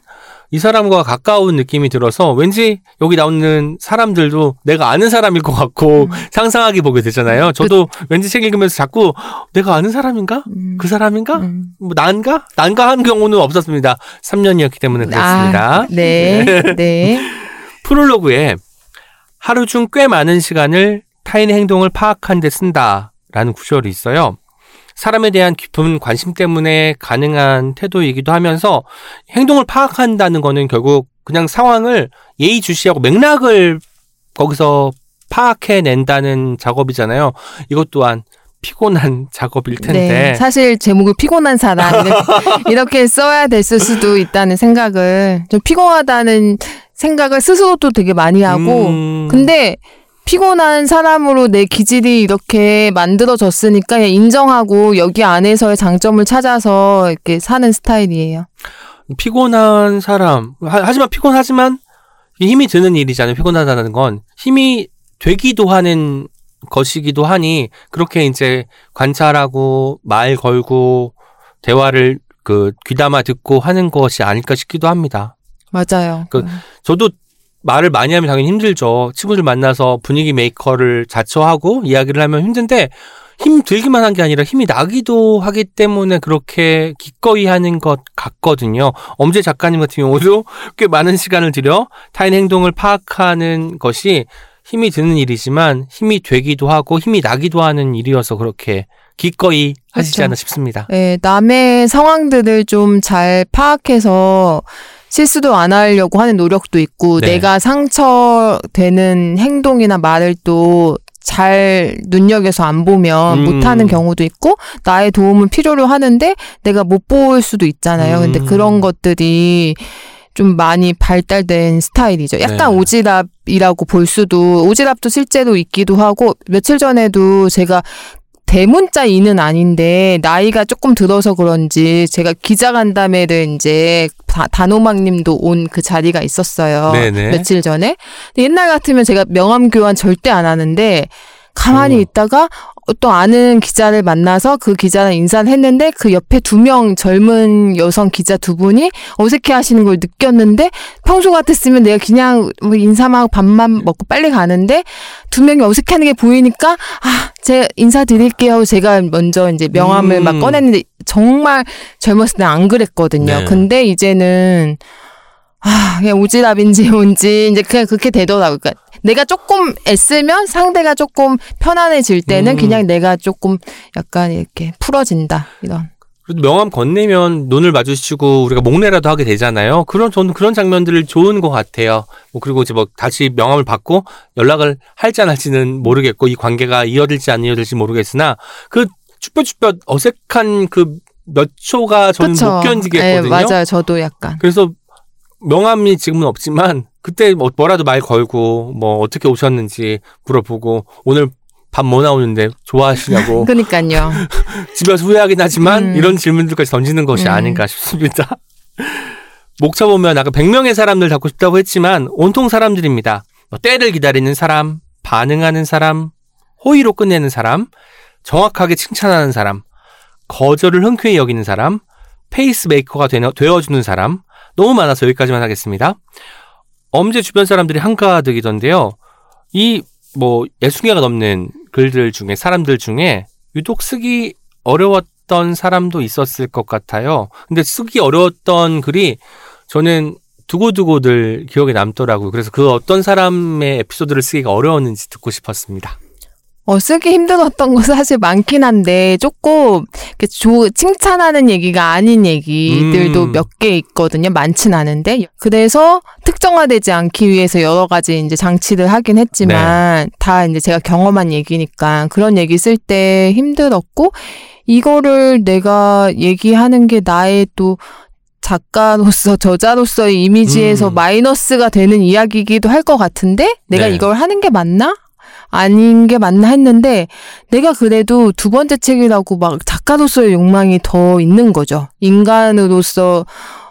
이 사람과 가까운 느낌이 들어서 왠지 여기 나오는 사람들도 내가 아는 사람일 것 같고 음. 상상하게 보게 되잖아요. 저도 왠지 책 읽으면서 자꾸 내가 아는 사람인가? 음. 그 사람인가? 음. 뭐 난가? 난가 한 경우는 없었습니다. 3년이었기 때문에 그렇습니다. 아, 네. 네. [laughs] 프롤로그에 하루 중 꽤 많은 시간을 타인의 행동을 파악한 데 쓴다라는 구절이 있어요. 사람에 대한 깊은 관심 때문에 가능한 태도이기도 하면서 행동을 파악한다는 거는 결국 그냥 상황을 예의주시하고 맥락을 거기서 파악해낸다는 작업이잖아요. 이것 또한 피곤한 [laughs] 작업일 텐데. 네. 사실 제목을 피곤한 사람 [laughs] 이렇게, 이렇게 써야 됐을 수도 있다는 생각을 좀 피곤하다는 생각을 스스로도 되게 많이 하고 음, 근데 피곤한 사람으로 내 기질이 이렇게 만들어졌으니까 인정하고 여기 안에서의 장점을 찾아서 이렇게 사는 스타일이에요. 피곤한 사람 하, 하지만 피곤하지만 힘이 드는 일이잖아요. 피곤하다는 건 힘이 되기도 하는 것이기도 하니 그렇게 이제 관찰하고 말 걸고 대화를 그 귀담아 듣고 하는 것이 아닐까 싶기도 합니다. 맞아요. 그- 저도 말을 많이 하면 당연히 힘들죠. 친구들 만나서 분위기 메이커를 자처하고 이야기를 하면 힘든데 힘 들기만 한 게 아니라 힘이 나기도 하기 때문에 그렇게 기꺼이 하는 것 같거든요. 엄재 작가님 같은 경우도 [laughs] 꽤 많은 시간을 들여 타인 행동을 파악하는 것이 힘이 드는 일이지만 힘이 되기도 하고 힘이 나기도 하는 일이어서 그렇게 기꺼이 하시지 그렇죠. 않나 싶습니다. 네, 남의 상황들을 좀 잘 파악해서 실수도 안 하려고 하는 노력도 있고 네. 내가 상처되는 행동이나 말을 또 잘 눈여겨서 안 보면 음. 못하는 경우도 있고 나의 도움을 필요로 하는데 내가 못 볼 수도 있잖아요. 근데 음. 그런 것들이 좀 많이 발달된 스타일이죠. 약간 네. 오지랖이라고 볼 수도 오지랖도 실제로 있기도 하고 며칠 전에도 제가 대문자인은 아닌데 나이가 조금 들어서 그런지 제가 기자간담회를 이제 다- 단호막님도 온 그 자리가 있었어요. 네네. 며칠 전에. 옛날 같으면 제가 명함 교환 절대 안 하는데 가만히 오. 있다가 또 아는 기자를 만나서 그 기자랑 인사를 했는데 그 옆에 두 명 젊은 여성 기자 두 분이 어색해 하시는 걸 느꼈는데 평소 같았으면 내가 그냥 뭐 인사만 하고 밥만 먹고 빨리 가는데 두 명이 어색해 하는 게 보이니까 아, 제가 인사드릴게요 하고 제가 먼저 이제 명함을 음. 막 꺼냈는데 정말 젊었을 때 안 그랬거든요. 네. 근데 이제는 아, 그냥 오지랖인지 뭔지 이제 그냥 그렇게 되더라고요. 그러니까 내가 조금 애쓰면 상대가 조금 편안해질 때는 음. 그냥 내가 조금 약간 이렇게 풀어진다. 이런. 그래도 명함 건네면 눈을 마주치고 우리가 목례라도 하게 되잖아요. 그런 저는 그런 장면들을 좋은 것 같아요. 뭐 그리고 이제 뭐 다시 명함을 받고 연락을 할지 안 할지는 모르겠고 이 관계가 이어질지 안 이어질지 모르겠으나 그 쭈뼛쭈뼛 어색한 그 몇 초가 저는 그쵸? 못 견디겠거든요. 네, 맞아요. 저도 약간. 그래서 명함이 지금은 없지만 그때 뭐 뭐라도 말 걸고 뭐 어떻게 오셨는지 물어보고 오늘 밥 뭐 나오는데 좋아하시냐고 [laughs] 그러니까요. [laughs] 집에 와서 후회하긴 하지만 음. 이런 질문들까지 던지는 것이 음. 아닌가 싶습니다. [laughs] 목차 보면 아까 100명의 사람들 잡고 싶다고 했지만 온통 사람들입니다. 뭐 때를 기다리는 사람, 반응하는 사람, 호의로 끝내는 사람, 정확하게 칭찬하는 사람, 거절을 흔쾌히 여기는 사람, 페이스메이커가 되어- 되어주는 사람 너무 많아서 여기까지만 하겠습니다. 엄제 주변 사람들이 한가득이던데요. 이 뭐 예순 개가 넘는 글들 중에 사람들 중에 유독 쓰기 어려웠던 사람도 있었을 것 같아요. 근데 쓰기 어려웠던 글이 저는 두고두고들 기억에 남더라고요. 그래서 그 어떤 사람의 에피소드를 쓰기가 어려웠는지 듣고 싶었습니다. 어, 쓰기 힘들었던 거 사실 많긴 한데, 조금, 조, 칭찬하는 얘기가 아닌 얘기들도 음. 몇개 있거든요. 많진 않은데. 그래서 특정화되지 않기 위해서 여러 가지 이제 장치를 하긴 했지만, 다 이제 제가 경험한 얘기니까 그런 얘기 쓸 때 힘들었고, 이거를 내가 얘기하는 게 나의 또, 작가로서 [laughs] 저자로서의 이미지에서 음. 마이너스가 되는 이야기이기도 할 것 같은데 내가 네. 이걸 하는 게 맞나? 아닌 게 맞나 했는데 내가 그래도 두 번째 책이라고 막 작가로서의 욕망이 더 있는 거죠. 인간으로서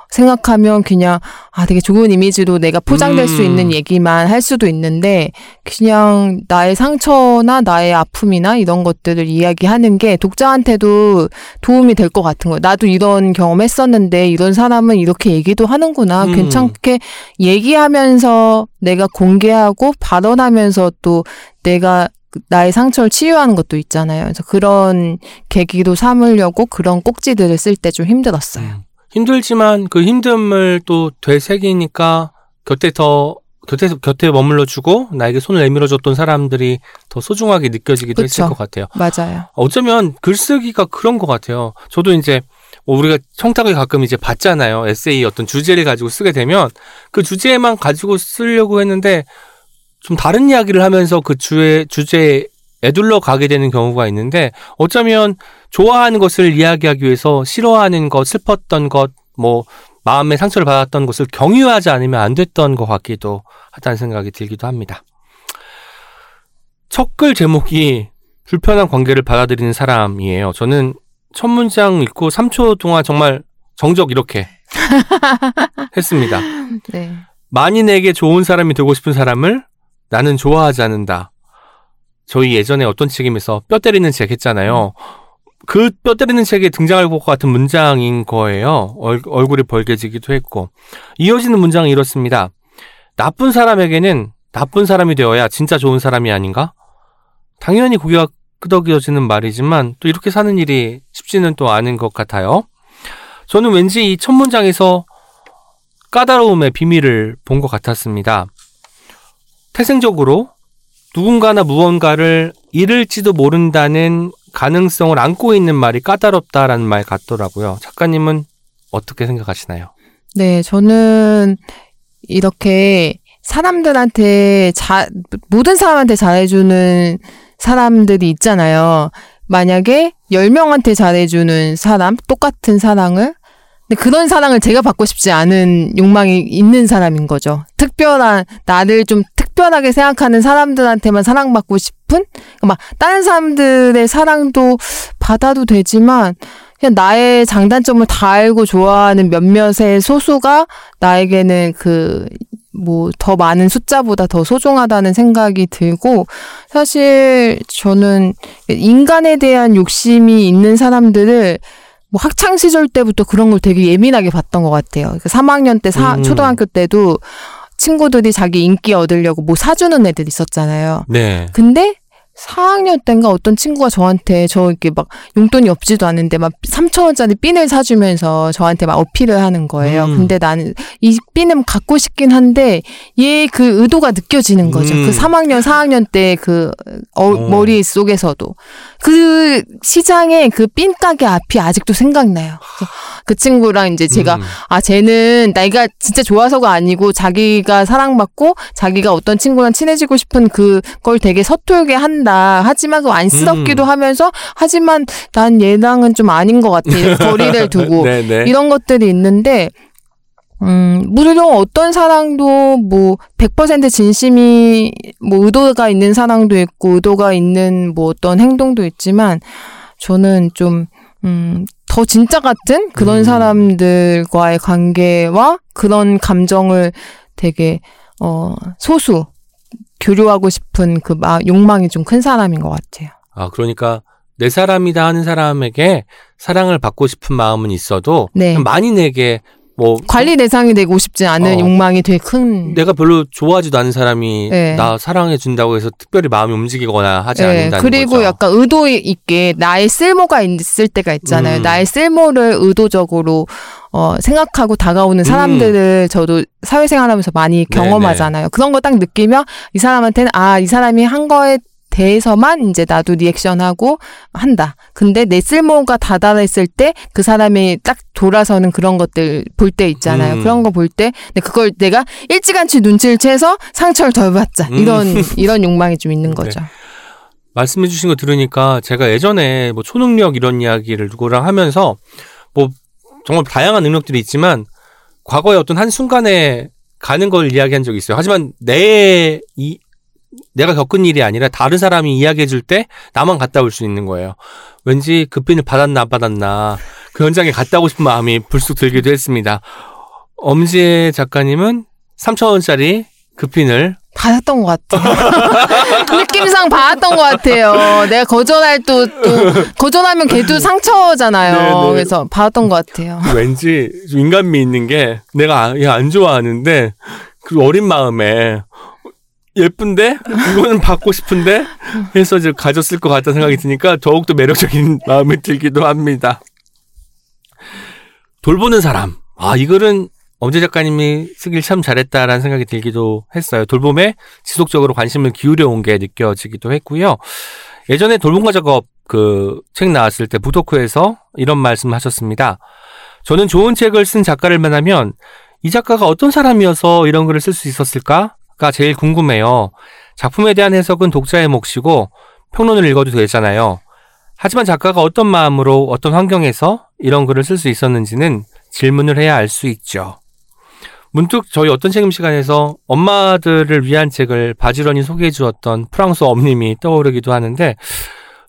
생각하면 그냥 아 되게 좋은 이미지로 내가 포장될 수 음. 있는 얘기만 할 수도 있는데 그냥 나의 상처나 나의 아픔이나 이런 것들을 이야기하는 게 독자한테도 도움이 될 것 같은 거예요. 나도 이런 경험했었는데 이런 사람은 이렇게 얘기도 하는구나. 음. 괜찮게 얘기하면서 내가 공개하고 발언하면서 또 내가 나의 상처를 치유하는 것도 있잖아요. 그래서 그런 계기로 삼으려고 그런 꼭지들을 쓸 때 좀 힘들었어요. 음. 힘들지만 그 힘듦을 또 되새기니까 곁에 더 곁에 곁에 머물러 주고 나에게 손을 내밀어 줬던 사람들이 더 소중하게 느껴지기도 했을 그쵸. 것 같아요. 맞아요. 어쩌면 글쓰기가 그런 것 같아요. 저도 이제 뭐 우리가 청탁을 가끔 이제 받잖아요. 에세이 어떤 주제를 가지고 쓰게 되면 그 주제만 가지고 쓰려고 했는데 좀 다른 이야기를 하면서 그 주에 주제에 애둘러 가게 되는 경우가 있는데 어쩌면 좋아하는 것을 이야기하기 위해서 싫어하는 것, 슬펐던 것, 뭐 마음의 상처를 받았던 것을 경유하지 않으면 안 됐던 것 같기도 하다는 생각이 들기도 합니다. 첫글 제목이 불편한 관계를 받아들이는 사람이에요. 저는 첫 문장 읽고 3초 동안 정말 정적 이렇게 [laughs] 했습니다. 네. 많이 내게 좋은 사람이 되고 싶은 사람을 나는 좋아하지 않는다. 저희 예전에 어떤 책임에서 뼈 때리는 책 했잖아요. 그 뼈 때리는 책에 등장할 것 같은 문장인 거예요. 얼, 얼굴이 벌개지기도 했고. 이어지는 문장은 이렇습니다. 나쁜 사람에게는 나쁜 사람이 되어야 진짜 좋은 사람이 아닌가? 당연히 고개가 끄덕여지는 말이지만 또 이렇게 사는 일이 쉽지는 또 않은 것 같아요. 저는 왠지 이 첫 문장에서 까다로움의 비밀을 본 것 같았습니다. 태생적으로 누군가나 무언가를 잃을지도 모른다는 가능성을 안고 있는 말이 까다롭다라는 말 같더라고요. 작가님은 어떻게 생각하시나요? 네, 저는 이렇게 사람들한테 자, 모든 사람한테 잘해주는 사람들이 있잖아요. 만약에 10명한테 잘해주는 사람, 똑같은 사랑을 근데 그런 사랑을 제가 받고 싶지 않은 욕망이 있는 사람인 거죠. 특별한, 나를 좀 특별하게 생각하는 사람들한테만 사랑받고 싶은? 막, 다른 사람들의 사랑도 받아도 되지만, 그냥 나의 장단점을 다 알고 좋아하는 몇몇의 소수가 나에게는 그, 뭐, 더 많은 숫자보다 더 소중하다는 생각이 들고, 사실 저는 인간에 대한 욕심이 있는 사람들을 뭐 학창 시절 때부터 그런 걸 되게 예민하게 봤던 것 같아요. 그러니까 3학년 때, 사, 음. 초등학교 때도 친구들이 자기 인기 얻으려고 뭐 사주는 애들 있었잖아요. 네. 근데 4학년 때인가 어떤 친구가 저한테 저 이렇게 막 용돈이 없지도 않은데 막 3천 원짜리 핀을 사주면서 저한테 막 어필을 하는 거예요. 음. 근데 나는 이 핀은 갖고 싶긴 한데 얘 그 의도가 느껴지는 거죠. 음. 그 3학년, 4학년 때 그. 머리 속에서도 그 시장에 그 핀 가게 앞이 아직도 생각나요. 그 친구랑 이제 제가 음. 아, 쟤는 나이가 진짜 좋아서가 아니고 자기가 사랑받고 자기가 어떤 친구랑 친해지고 싶은 그걸 되게 서툴게 한 다. 하지만 그 안 쓰럽기도 음. 하면서 하지만 난 얘랑은 좀 아닌 것 같아. 거리를 두고 네네. [laughs] 이런 것들이 있는데 음, 물론 어떤 사랑도 뭐 100% 진심이 뭐 의도가 있는 사랑도 있고 의도가 있는 뭐 어떤 행동도 있지만 저는 좀 음, 더 진짜 같은 그런 음. 사람들과의 관계와 그런 감정을 되게 어 소수 교류하고 싶은 그 마, 욕망이 좀 큰 사람인 것 같아요. 아, 그러니까 내 사람이다 하는 사람에게 사랑을 받고 싶은 마음은 있어도 네. 많이 내게 뭐 관리 대상이 되고 싶지 않은 어. 욕망이 되게 큰. 내가 별로 좋아하지도 않은 사람이 네. 나 사랑해 준다고 해서 특별히 마음이 움직이거나 하지 네, 않는다는 그리고 거죠. 약간 의도 있게 나의 쓸모가 있을 때가 있잖아요. 음. 나의 쓸모를 의도적으로 어, 생각하고 다가오는 음. 사람들을 저도 사회생활하면서 많이 경험하잖아요. 그런 거 딱 느끼면 이 사람한테는 아, 이 사람이 한 거에 대해서만 이제 나도 리액션하고 한다. 근데 내 쓸모가 다다랐을 때 그 사람이 딱 돌아서는 그런 것들 볼 때 있잖아요. 음. 그런 거 볼 때 그걸 내가 일찌감치 눈치를 채서 상처를 덜 받자. 음. 이런 [laughs] 이런 욕망이 좀 있는 네. 거죠. 말씀해 주신 거 들으니까 제가 예전에 뭐 초능력 이런 이야기를 누구랑 하면서 뭐 정말 다양한 능력들이 있지만 과거의 어떤 한 순간에 가는 걸 이야기한 적이 있어요. 하지만 내 이, 내가 겪은 일이 아니라 다른 사람이 이야기해 줄 때 나만 갔다 올 수 있는 거예요. 왠지 그 핀을 받았나 안 받았나 그 현장에 갔다 오고 싶은 마음이 불쑥 들기도 했습니다. 엄지혜 작가님은 3,000원짜리 급핀을 받았던 것 같아요. [laughs] 느낌상 받았던 것 같아요. 내가 거절할 또, 또, 거절하면 걔도 상처잖아요. 네네. 그래서 받았던 것 같아요. [laughs] 왠지 좀 인간미 있는 게 내가 얘안 좋아하는데 그 어린 마음에 예쁜데 이거는 받고 싶은데 해서 이제 가졌을 것 같다는 생각이 드니까 더욱더 매력적인 [laughs] 마음이 들기도 합니다. 돌보는 사람. 아, 이글은 엄재 작가님이 쓰길 참 잘했다라는 생각이 들기도 했어요. 돌봄에 지속적으로 관심을 기울여 온 게 느껴지기도 했고요. 예전에 돌봄과 작업 그 책 나왔을 때 부토크에서 이런 말씀 하셨습니다. 저는 좋은 책을 쓴 작가를 만나면 이 작가가 어떤 사람이어서 이런 글을 쓸 수 있었을까 가 제일 궁금해요. 작품에 대한 해석은 독자의 몫이고 평론을 읽어도 되잖아요. 하지만 작가가 어떤 마음으로 어떤 환경에서 이런 글을 쓸 수 있었는지는 질문을 해야 알 수 있죠. 문득 저희 어떤 책임 시간에서 엄마들을 위한 책을 바지런히 소개해 주었던 프랑스 엄님이 떠오르기도 하는데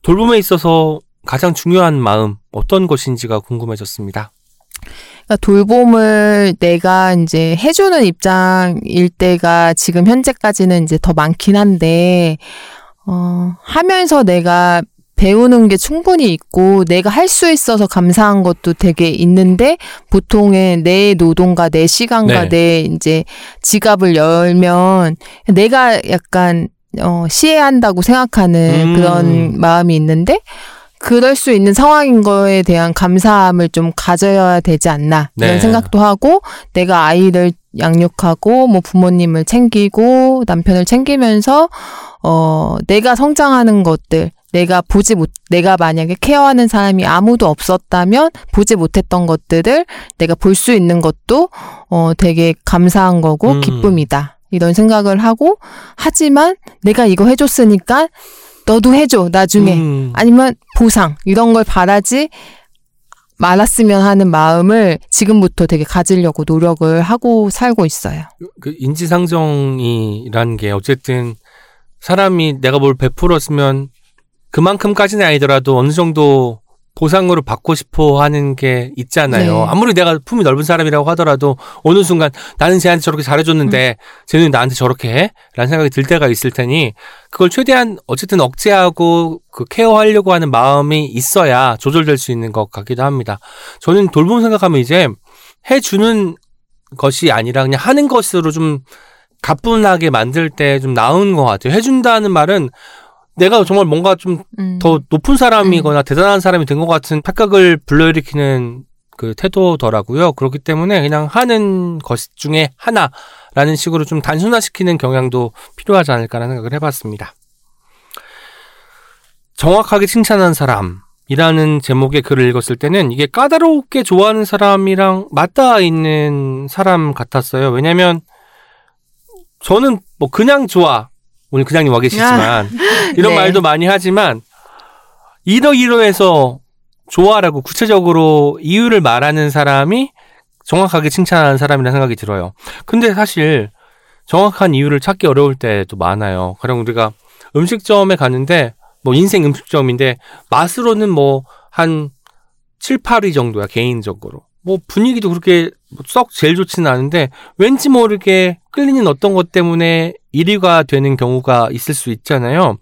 돌봄에 있어서 가장 중요한 마음 어떤 것인지가 궁금해졌습니다. 그러니까 돌봄을 내가 이제 해주는 입장일 때가 지금 현재까지는 이제 더 많긴 한데, 어, 하면서 내가 배우는 게 충분히 있고, 내가 할 수 있어서 감사한 것도 되게 있는데, 보통의 내 노동과 내 시간과 네. 내 이제 지갑을 열면, 내가 약간, 어, 시해한다고 생각하는 음. 그런 마음이 있는데, 그럴 수 있는 상황인 거에 대한 감사함을 좀 가져야 되지 않나 네. 이런 생각도 하고 내가 아이를 양육하고 뭐 부모님을 챙기고 남편을 챙기면서 어 내가 성장하는 것들 내가 보지 못 내가 만약에 케어하는 사람이 아무도 없었다면 보지 못했던 것들을 내가 볼 수 있는 것도 어 되게 감사한 거고 음. 기쁨이다 이런 생각을 하고 하지만 내가 이거 해줬으니까 너도 해줘 나중에 음, 아니면 보상 이런 걸 바라지 말았으면 하는 마음을 지금부터 되게 가지려고 노력을 하고 살고 있어요. 그 인지상정이란 게 어쨌든 사람이 내가 뭘 베풀었으면 그만큼까지는 아니더라도 어느 정도 보상으로 받고 싶어 하는 게 있잖아요. 네. 아무리 내가 품이 넓은 사람이라고 하더라도 어느 순간 나는 쟤한테 저렇게 잘해줬는데 쟤는 나한테 저렇게 해? 라는 생각이 들 때가 있을 테니 그걸 최대한 어쨌든 억제하고 그 케어하려고 하는 마음이 있어야 조절될 수 있는 것 같기도 합니다. 저는 돌봄 생각하면 이제 해주는 것이 아니라 그냥 하는 것으로 좀 가뿐하게 만들 때 좀 나은 것 같아요. 해준다는 말은 내가 정말 뭔가 좀 음. 더 높은 사람이거나 대단한 사람이 된 것 같은 착각을 불러일으키는 그 태도더라고요. 그렇기 때문에 그냥 하는 것 중에 하나라는 식으로 좀 단순화시키는 경향도 필요하지 않을까라는 생각을 해봤습니다. 정확하게 칭찬한 사람이라는 제목의 글을 읽었을 때는 이게 까다롭게 좋아하는 사람이랑 맞닿아 있는 사람 같았어요. 왜냐면 저는 뭐 그냥 좋아. 오늘 그냥님 와 계시지만 [laughs] 이런 네. 말도 많이 하지만 이러 이러해서 좋아라고 구체적으로 이유를 말하는 사람이 정확하게 칭찬하는 사람이라는 생각이 들어요. 근데 사실 정확한 이유를 찾기 어려울 때도 많아요. 그럼 우리가 음식점에 갔는데 뭐 인생 음식점인데 맛으로는 뭐 한 7, 8위 정도야 개인적으로. 뭐 분위기도 그렇게 뭐썩 제일 좋지는 않은데 왠지 모르게 끌리는 어떤 것 때문에 1위가 되는 경우가 있을 수 있잖아요.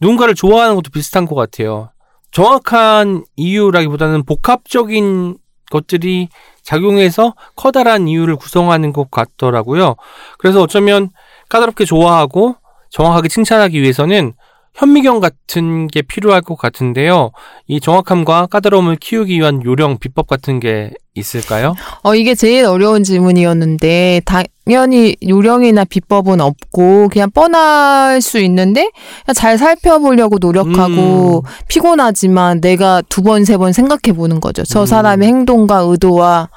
누군가를 좋아하는 것도 비슷한 것 같아요. 정확한 이유라기보다는 복합적인 것들이 작용해서 커다란 이유를 구성하는 것 같더라고요. 그래서 어쩌면 까다롭게 좋아하고 정확하게 칭찬하기 위해서는 현미경 같은 게 필요할 것 같은데요. 이 정확함과 까다로움을 키우기 위한 요령, 비법 같은 게 있을까요? 어, 이게 제일 어려운 질문이었는데, 당연히 요령이나 비법은 없고, 그냥 뻔할 수 있는데, 잘 살펴보려고 노력하고, 음. 피곤하지만 내가 두 번, 세 번 생각해 보는 거죠. 저 음. 사람의 행동과 의도와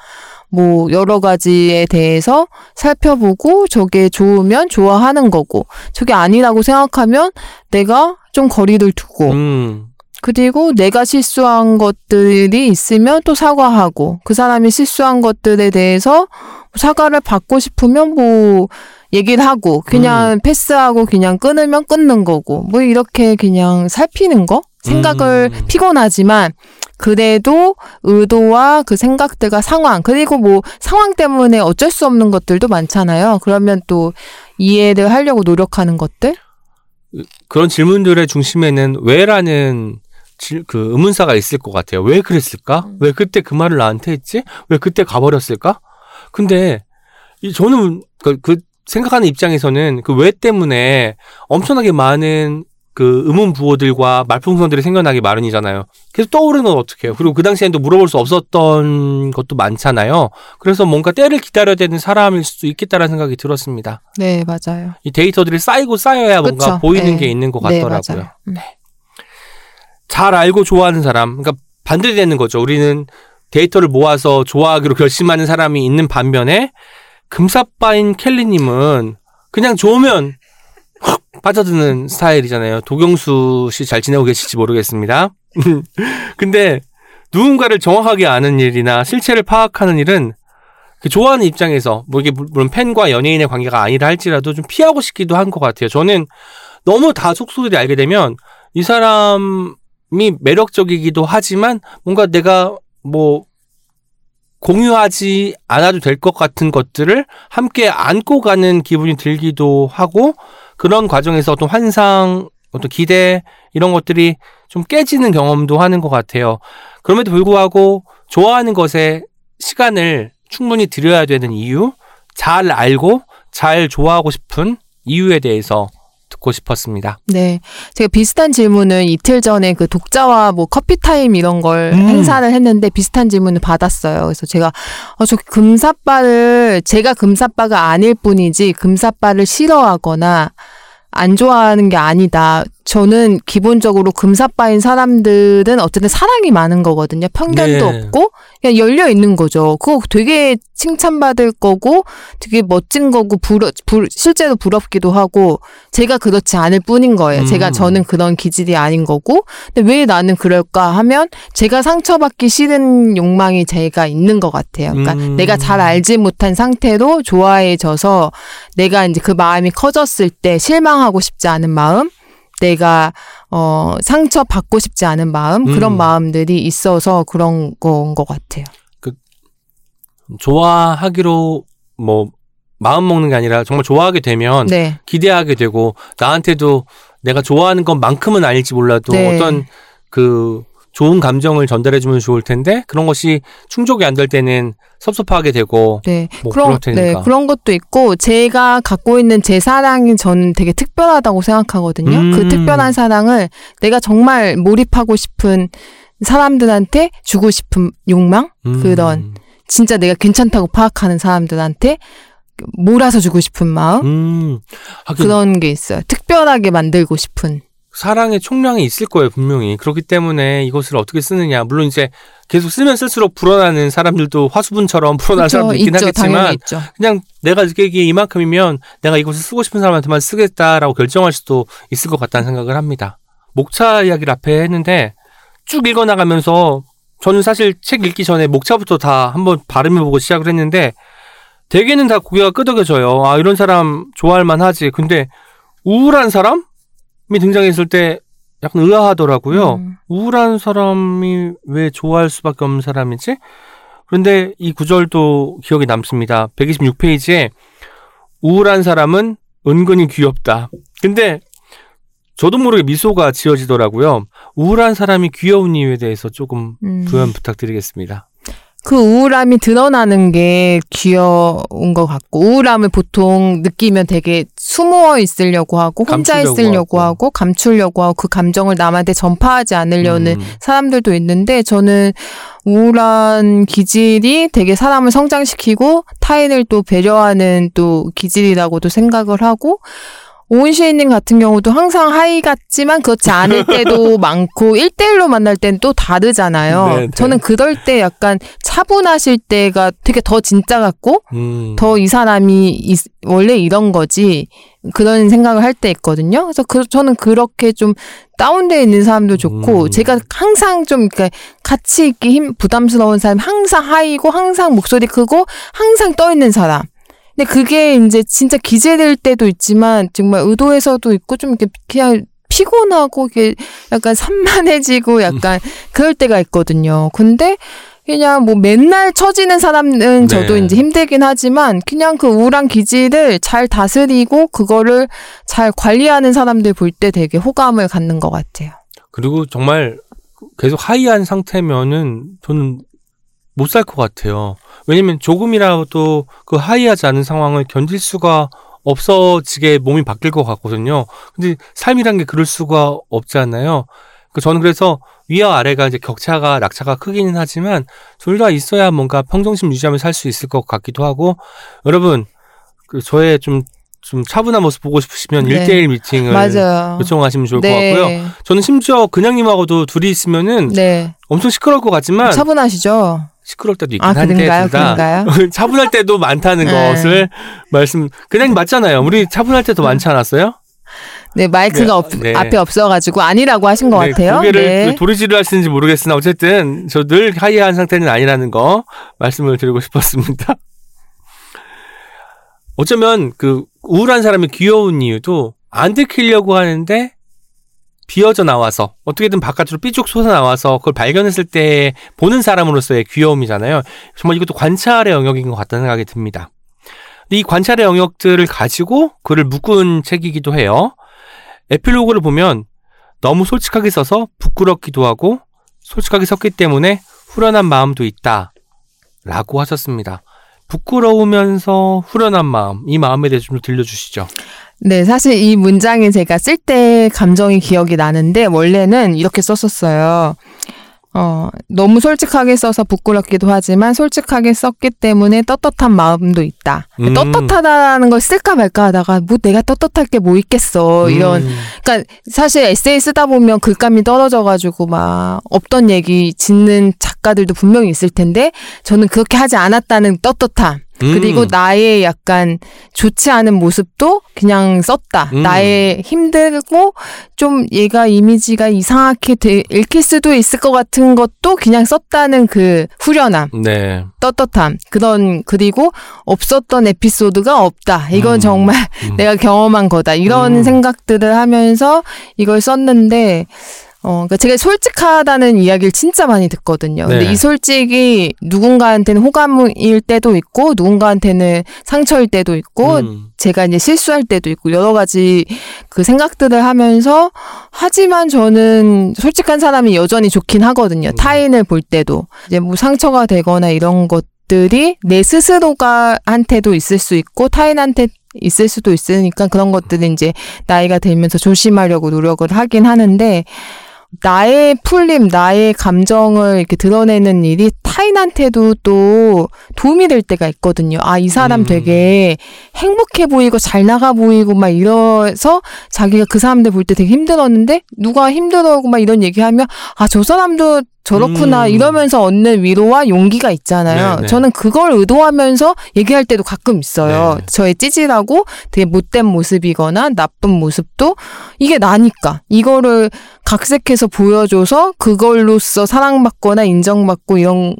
뭐, 여러 가지에 대해서 살펴보고, 저게 좋으면 좋아하는 거고, 저게 아니라고 생각하면 내가 좀 거리를 두고, 음, 그리고 내가 실수한 것들이 있으면 또 사과하고 그 사람이 실수한 것들에 대해서 사과를 받고 싶으면 뭐 얘기를 하고 그냥 패스하고 그냥 끊으면 끊는 거고 뭐 이렇게 그냥 살피는 거 생각을 음. 피곤하지만 그래도 의도와 그 생각들과 상황 그리고 뭐 상황 때문에 어쩔 수 없는 것들도 많잖아요. 그러면 또 이해를 하려고 노력하는 것들. 그런 질문들의 중심에는 왜라는 질- 그 의문사가 있을 것 같아요. 왜 그랬을까? 음. 왜 그때 그 말을 나한테 했지? 왜 그때 가버렸을까? 근데 이 저는 그, 그 생각하는 입장에서는 그 왜 때문에 엄청나게 많은 그 의문 부호들과 말풍선들이 생겨나기 마련이잖아요. 계속 떠오르는 건 어떡해요. 그리고 그 당시엔 또 물어볼 수 없었던 것도 많잖아요. 그래서 뭔가 때를 기다려야 되는 사람일 수도 있겠다라는 생각이 들었습니다. 네, 맞아요. 이 데이터들이 쌓이고 쌓여야 뭔가 그쵸. 보이는 네. 게 있는 것 네, 같더라고요. 음. 잘 알고 좋아하는 사람, 그러니까 반대되는 거죠. 우리는 데이터를 모아서 좋아하기로 결심하는 사람이 있는 반면에 금사빠인 켈리님은 그냥 좋으면 확 빠져드는 스타일이잖아요. 도경수 씨 잘 지내고 계실지 모르겠습니다. [laughs] 근데 누군가를 정확하게 아는 일이나 실체를 파악하는 일은 그 좋아하는 입장에서 뭐 이게 물론 팬과 연예인의 관계가 아니라 할지라도 좀 피하고 싶기도 한 것 같아요. 저는 너무 다 속속들이 알게 되면 이 사람이 매력적이기도 하지만 뭔가 내가 뭐 공유하지 않아도 될 것 같은 것들을 함께 안고 가는 기분이 들기도 하고 그런 과정에서 어떤 환상, 어떤 기대 이런 것들이 좀 깨지는 경험도 하는 것 같아요. 그럼에도 불구하고 좋아하는 것에 시간을 충분히 들여야 되는 이유, 잘 알고 잘 좋아하고 싶은 이유에 대해서 듣고 싶었습니다. 네. 제가 비슷한 질문을 이틀 전에 그 독자와 뭐 커피 타임 이런 걸 음. 행사를 했는데 비슷한 질문을 받았어요. 그래서 제가 어, 저 금사빠를 제가 금사빠가 아닐 뿐이지 금사빠를 싫어하거나 안 좋아하는 게 아니다. 저는 기본적으로 금사빠인 사람들은 어쨌든 사랑이 많은 거거든요. 편견도 네. 없고 그냥 열려 있는 거죠. 그거 되게 칭찬받을 거고 되게 멋진 거고 부러, 부, 실제로 부럽기도 하고 제가 그렇지 않을 뿐인 거예요. 음. 제가 저는 그런 기질이 아닌 거고 근데 왜 나는 그럴까 하면 제가 상처받기 싫은 욕망이 제가 있는 것 같아요. 그러니까 음. 내가 잘 알지 못한 상태로 좋아해져서 내가 이제 그 마음이 커졌을 때 실망하고 싶지 않은 마음 내가 어 상처 받고 싶지 않은 마음 그런 음. 마음들이 있어서 그런 건 것 같아요. 좋아하기로 뭐 마음 먹는 게 아니라 정말 좋아하게 되면 네. 기대하게 되고 나한테도 내가 좋아하는 것만큼은 아닐지 몰라도 네. 어떤 그 좋은 감정을 전달해주면 좋을 텐데 그런 것이 충족이 안 될 때는 섭섭하게 되고 네. 뭐 그런. 네, 그런 것도 있고 제가 갖고 있는 제 사랑이 저는 되게 특별하다고 생각하거든요. 음. 그 특별한 사랑을 내가 정말 몰입하고 싶은 사람들한테 주고 싶은 욕망 음. 그런 진짜 내가 괜찮다고 파악하는 사람들한테 몰아서 주고 싶은 마음 음. 하긴 그런 게 있어요. 특별하게 만들고 싶은. 사랑의 총량이 있을 거예요 분명히 그렇기 때문에 이것을 어떻게 쓰느냐 물론 이제 계속 쓰면 쓸수록 불어나는 사람들도 화수분처럼 불어나는 그쵸, 사람도 있긴 있죠. 하겠지만. 그냥 내가 느끼기에 이만큼이면 내가 이것을 쓰고 싶은 사람한테만 쓰겠다라고 결정할 수도 있을 것 같다는 생각을 합니다. 목차 이야기를 앞에 했는데 쭉 읽어나가면서 저는 사실 책 읽기 전에 목차부터 다 한번 발음해보고 시작을 했는데 대개는 다 고개가 끄덕여져요. 아 이런 사람 좋아할 만하지. 근데 우울한 사람이 등장했을 때 약간 의아하더라고요. 음. 우울한 사람이 왜 좋아할 수밖에 없는 사람이지? 그런데 이 구절도 기억에 남습니다. 126페이지에 우울한 사람은 은근히 귀엽다. 근데 저도 모르게 미소가 지어지더라고요. 우울한 사람이 귀여운 이유에 대해서 조금 음. 부연 부탁드리겠습니다. 그 우울함이 드러나는 게 귀여운 것 같고 우울함을 보통 느끼면 되게 숨어 있으려고 하고 혼자 감추려고 있으려고 하고. 하고, 감추려고 하고 그 감정을 남한테 전파하지 않으려는 음. 사람들도 있는데 저는 우울한 기질이 되게 사람을 성장시키고 타인을 또 배려하는 또 기질이라고도 생각을 하고 오은 시인님 같은 경우도 항상 하이 같지만 그렇지 않을 때도 [laughs] 많고 1대1로 만날 땐 또 다르잖아요. 네, 네. 저는 그럴 때 약간 차분하실 때가 되게 더 진짜 같고 음. 더이 사람이 이- 원래 이런 거지 그런 생각을 할 때 있거든요. 그래서 그, 저는 그렇게 좀 다운되어 있는 사람도 좋고 음. 제가 항상 좀 이렇게 같이 있기 힘 부담스러운 사람 항상 하이고 항상 목소리 크고 항상 떠 있는 사람. 근데 그게 이제 진짜 기재될 때도 있지만 정말 의도에서도 있고 좀 이렇게 그냥 피곤하고 이게 약간 산만해지고 약간 그럴 때가 있거든요. 근데 그냥 뭐 맨날 처지는 사람은 저도 네. 이제 힘들긴 하지만 그냥 그 우울한 기질을 잘 다스리고 그거를 잘 관리하는 사람들 볼 때 되게 호감을 갖는 것 같아요. 그리고 정말 계속 하이한 상태면은 저는 못 살 것 같아요. 왜냐면 조금이라도 그 하이하지 않은 상황을 견딜 수가 없어지게 몸이 바뀔 것 같거든요. 근데 삶이란 게 그럴 수가 없잖아요. 그 저는 그래서 위와 아래가 이제 격차가 낙차가 크기는 하지만 둘 다 있어야 뭔가 평정심 유지하며 살 수 있을 것 같기도 하고 여러분 그 저의 좀좀 차분한 모습 보고 싶으시면 네. 일 1대1 미팅을 맞아요. 요청하시면 좋을 것 같고요. 저는 심지어 그냥님하고도 둘이 있으면은 네. 엄청 시끄러울 것 같지만 차분하시죠? 시끄러울 때도 있긴 아, 한데 그런가요? [laughs] 차분할 때도 많다는 [laughs] 네. 것을 말씀 그냥 맞잖아요. 우리 차분할 때도 많지 않았어요? 네, 마이크가 네, 없- 네. 앞에 없어가지고 아니라고 하신 것 네, 같아요. 고개를 네. 도리지를 하시는지 모르겠으나 어쨌든 저 늘 하이한 상태는 아니라는 거 말씀을 드리고 싶었습니다. [laughs] 어쩌면 그 우울한 사람이 귀여운 이유도 안 들키려고 하는데 비어져 나와서 어떻게든 바깥으로 삐쭉 솟아 나와서 그걸 발견했을 때 보는 사람으로서의 귀여움이잖아요. 정말 이것도 관찰의 영역인 것 같다는 생각이 듭니다. 이 관찰의 영역들을 가지고 글을 묶은 책이기도 해요. 에필로그를 보면 너무 솔직하게 써서 부끄럽기도 하고 솔직하게 썼기 때문에 후련한 마음도 있다. 라고 하셨습니다. 부끄러우면서 후련한 마음, 이 마음에 대해서 좀 들려주시죠. 네, 사실 이 문장이 제가 쓸 때 감정이 기억이 나는데 원래는 이렇게 썼었어요. 어, 너무 솔직하게 써서 부끄럽기도 하지만 솔직하게 썼기 때문에 떳떳한 마음도 있다. 음. 떳떳하다는 걸 쓸까 말까 하다가 뭐 내가 떳떳할 게 뭐 있겠어. 이런 음, 그러니까 사실 에세이 쓰다 보면 글감이 떨어져 가지고 막 없던 얘기 짓는 작가들도 분명히 있을 텐데 저는 그렇게 하지 않았다는 떳떳함 음. 그리고 나의 약간 좋지 않은 모습도 그냥 썼다 음. 나의 힘들고 좀 얘가 이미지가 이상하게 돼- 읽힐 수도 있을 것 같은 것도 그냥 썼다는 그 후련함 네. 떳떳함 그런 그리고 없었던 에피소드가 없다 이건 음. 정말 음. [laughs] 내가 경험한 거다 이런 음. 생각들을 하면서 이걸 썼는데 어 그러니까 제가 솔직하다는 이야기를 진짜 많이 듣거든요. 근데 네. 이 솔직이 누군가한테는 호감일 때도 있고 누군가한테는 상처일 때도 있고 음. 제가 이제 실수할 때도 있고 여러 가지 그 생각들을 하면서 하지만 저는 솔직한 사람이 여전히 좋긴 하거든요. 음. 타인을 볼 때도 이제 뭐 상처가 되거나 이런 것들이 내 스스로가 한테도 있을 수 있고 타인한테 있을 수도 있으니까 그런 것들은 이제 나이가 들면서 조심하려고 노력을 하긴 하는데 나의 풀림, 나의 감정을 이렇게 드러내는 일이 타인한테도 또 도움이 될 때가 있거든요. 아, 이 사람 음. 되게 행복해 보이고 잘 나가 보이고 막 이래서 자기가 그 사람들 볼 때 되게 힘들었는데 누가 힘들어하고 막 이런 얘기하면 아, 저 사람도 저렇구나 음. 이러면서 얻는 위로와 용기가 있잖아요. 네, 네. 저는 그걸 의도하면서 얘기할 때도 가끔 있어요. 네. 저의 찌질하고 되게 못된 모습이거나 나쁜 모습도 이게 나니까 이거를 각색해서 보여줘서 그걸로써 사랑받거나 인정받고 이런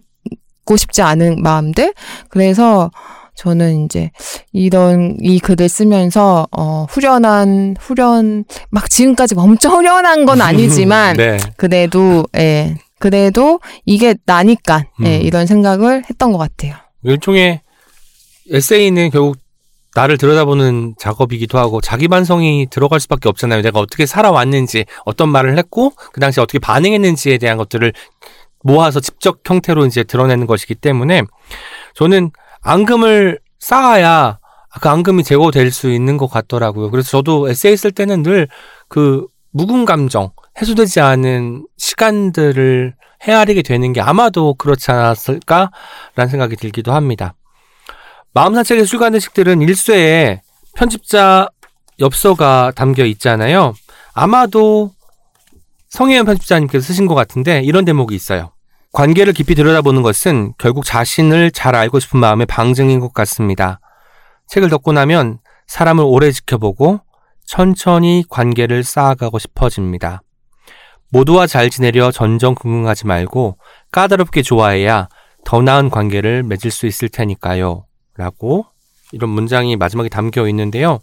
고 싶지 않은 마음들. 그래서 저는 이제 이런 이 글을 쓰면서 어 후련한 후련 막 지금까지 엄청 후련한 건 [laughs] 아니지만 네. 그래도 예 그래도 이게 나니까 예, 음. 이런 생각을 했던 것 같아요. 일종의 에세이는 결국 나를 들여다보는 작업이기도 하고 자기 반성이 들어갈 수밖에 없잖아요. 내가 어떻게 살아왔는지, 어떤 말을 했고 그 당시 어떻게 반응했는지에 대한 것들을 모아서 직접 형태로 이제 드러내는 것이기 때문에 저는 앙금을 쌓아야 그 앙금이 제거될 수 있는 것 같더라고요. 그래서 저도 에세이 쓸 때는 늘 그 묵은 감정, 해소되지 않은 시간들을 헤아리게 되는 게 아마도 그렇지 않았을까라는 생각이 들기도 합니다. 마음 산책의 술가는 식들은 1쇄에 편집자 엽서가 담겨 있잖아요. 아마도 성혜연 편집자님께서 쓰신 것 같은데 이런 대목이 있어요. 관계를 깊이 들여다보는 것은 결국 자신을 잘 알고 싶은 마음의 방증인 것 같습니다. 책을 덮고 나면 사람을 오래 지켜보고 천천히 관계를 쌓아가고 싶어집니다. 모두와 잘 지내려 전전긍긍하지 말고 까다롭게 좋아해야 더 나은 관계를 맺을 수 있을 테니까요. 라고 이런 문장이 마지막에 담겨 있는데요.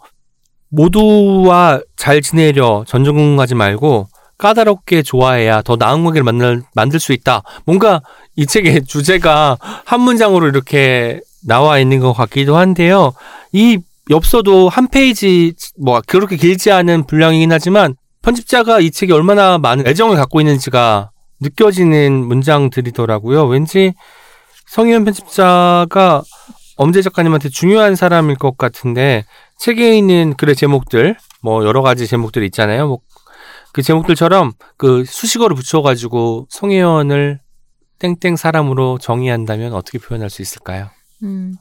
모두와 잘잘 지내려 전전긍긍하지 말고 까다롭게 좋아해야 더 나은 관계를 만들, 만들 수 있다. 뭔가 이 책의 주제가 한 문장으로 이렇게 나와 있는 것 같기도 한데요. 이 엽서도 한 페이지, 뭐, 그렇게 길지 않은 분량이긴 하지만 편집자가 이 책에 얼마나 많은 애정을 갖고 있는지가 느껴지는 문장들이더라고요. 왠지 성희연 편집자가 엄재 작가님한테 중요한 사람일 것 같은데 책에 있는 글의 제목들 뭐 여러 가지 제목들 있잖아요. 뭐 그 제목들처럼 그 수식어를 붙여가지고 송혜연을 땡땡 사람으로 정의한다면 어떻게 표현할 수 있을까요? 음.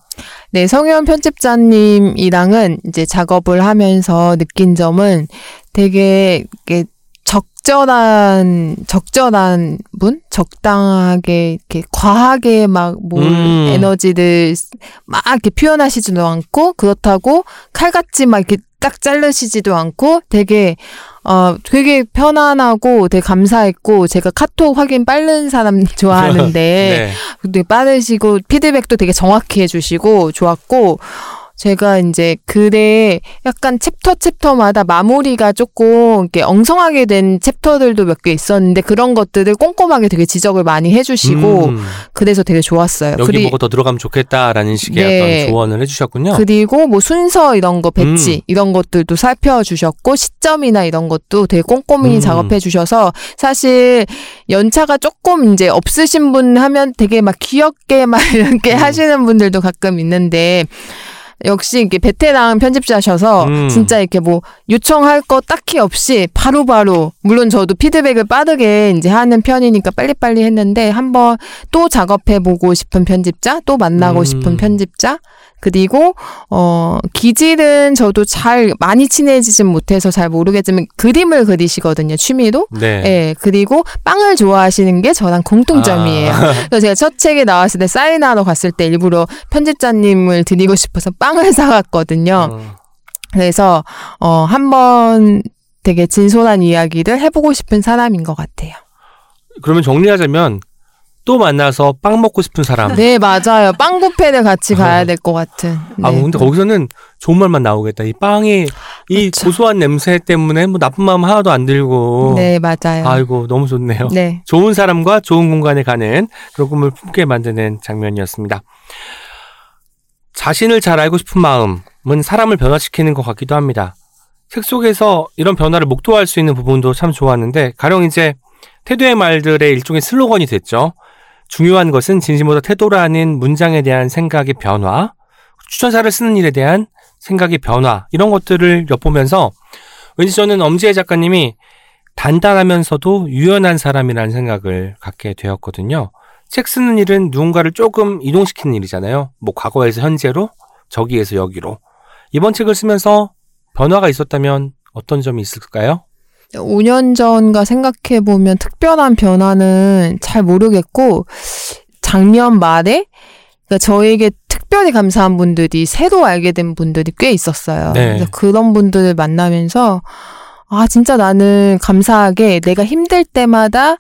네, 성현 편집자님이랑은 이제 작업을 하면서 느낀 점은 되게 이렇게 적절한 적절한 분, 적당하게 이렇게 과하게 막뭐 음. 에너지를 막 이렇게 표현하시지도 않고 그렇다고 칼같이 막 이렇게 딱 자르시지도 않고 되게 어 되게 편안하고 되게 감사했고 제가 카톡 확인 빠른 사람 [laughs] 좋아하는데 [laughs] 네. 되게 빠르시고 피드백도 되게 정확히 해주시고 좋았고 제가 이제 글에 약간 챕터 챕터마다 마무리가 조금 이렇게 엉성하게 된 챕터들도 몇 개 있었는데 그런 것들을 꼼꼼하게 되게 지적을 많이 해주시고 음, 그래서 되게 좋았어요. 여기 그리- 뭐가 더 들어가면 좋겠다라는 식의 네. 어떤 조언을 해주셨군요. 그리고 뭐 순서 이런 거 배치 음. 이런 것들도 살펴주셨고 시점이나 이런 것도 되게 꼼꼼히 음. 작업해 주셔서 사실 연차가 조금 이제 없으신 분 하면 되게 막 귀엽게 막 [laughs] 이렇게 음. 하시는 분들도 가끔 있는데 역시 이렇게 베테랑 편집자셔서 음. 진짜 이렇게 뭐 요청할 거 딱히 없이 바로 바로 물론 저도 피드백을 빠르게 이제 하는 편이니까 빨리빨리 했는데 한번 또 작업해 보고 싶은 편집자 또 만나고 음. 싶은 편집자 그리고 어 기질은 저도 잘 많이 친해지진 못해서 잘 모르겠지만 그림을 그리시거든요 취미로 네. 예 그리고 빵을 좋아하시는 게 저랑 공통점이에요 아. 그래서 제가 첫 책에 나왔을 때 사인하러 갔을 때 일부러 편집자님을 드리고 싶어서 빵을 사갔거든요. 어. 그래서 어 한번 되게 진솔한 이야기를 해보고 싶은 사람인 것 같아요. 그러면 정리하자면 또 만나서 빵 먹고 싶은 사람. 네 맞아요. 빵 뷔페를 같이 가야 될 것 같은. 아, 네. 근데 거기서는 좋은 말만 나오겠다. 이 빵이 이 그쵸. 고소한 냄새 때문에 뭐 나쁜 마음 하나도 안 들고. 네 맞아요. 아이고 너무 좋네요. 네. 좋은 사람과 좋은 공간에 가는 그런 꿈을 품게 만드는 장면이었습니다. 자신을 잘 알고 싶은 마음은 사람을 변화시키는 것 같기도 합니다. 책 속에서 이런 변화를 목도할 수 있는 부분도 참 좋았는데 가령 이제 태도의 말들의 일종의 슬로건이 됐죠. 중요한 것은 진심보다 태도라는 문장에 대한 생각의 변화, 추천사를 쓰는 일에 대한 생각의 변화 이런 것들을 엿보면서 왠지 저는 엄지혜 작가님이 단단하면서도 유연한 사람이라는 생각을 갖게 되었거든요. 책 쓰는 일은 누군가를 조금 이동시키는 일이잖아요. 뭐 과거에서 현재로, 저기에서 여기로. 이번 책을 쓰면서 변화가 있었다면 어떤 점이 있을까요? 5년 전과 생각해 보면 특별한 변화는 잘 모르겠고 작년 말에 그러니까 저에게 특별히 감사한 분들이 새로 알게 된 분들이 꽤 있었어요. 네. 그래서 그런 분들을 만나면서 아 진짜 나는 감사하게 내가 힘들 때마다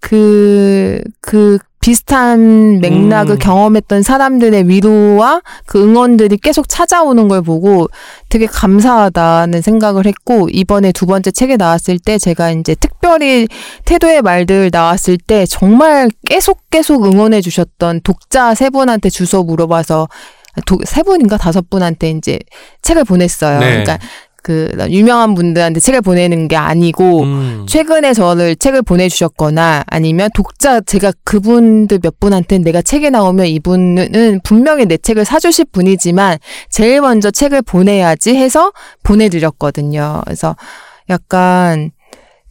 그, 그 비슷한 맥락을 음. 경험했던 사람들의 위로와 그 응원들이 계속 찾아오는 걸 보고 되게 감사하다는 생각을 했고, 이번에 두 번째 책에 나왔을 때 제가 이제 특별히 태도의 말들 나왔을 때 정말 계속 계속 응원해 주셨던 독자 세 분한테 주소 물어봐서 도, 세 분인가 다섯 분한테 이제 책을 보냈어요. 네. 그러니까 그 유명한 분들한테 책을 보내는 게 아니고 음. 최근에 저를 책을 보내주셨거나 아니면 독자 제가 그분들 몇 분한테 내가 책에 나오면 이분은 분명히 내 책을 사주실 분이지만 제일 먼저 책을 보내야지 해서 보내드렸거든요. 그래서 약간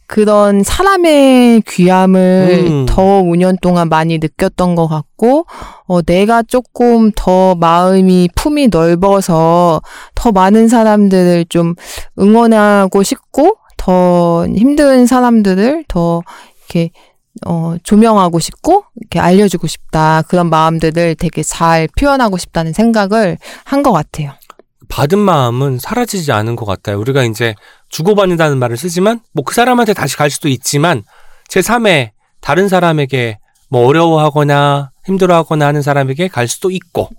그런 사람의 귀함을 음. 더 5년 동안 많이 느꼈던 것 같고, 어, 내가 조금 더 마음이 품이 넓어서 더 많은 사람들을 좀 응원하고 싶고, 더 힘든 사람들을 더 이렇게, 어, 조명하고 싶고, 이렇게 알려주고 싶다. 그런 마음들을 되게 잘 표현하고 싶다는 생각을 한 것 같아요. 받은 마음은 사라지지 않은 것 같아요. 우리가 이제 주고받는다는 말을 쓰지만 뭐 그 사람한테 다시 갈 수도 있지만 제 3의 다른 사람에게 뭐 어려워하거나 힘들어하거나 하는 사람에게 갈 수도 있고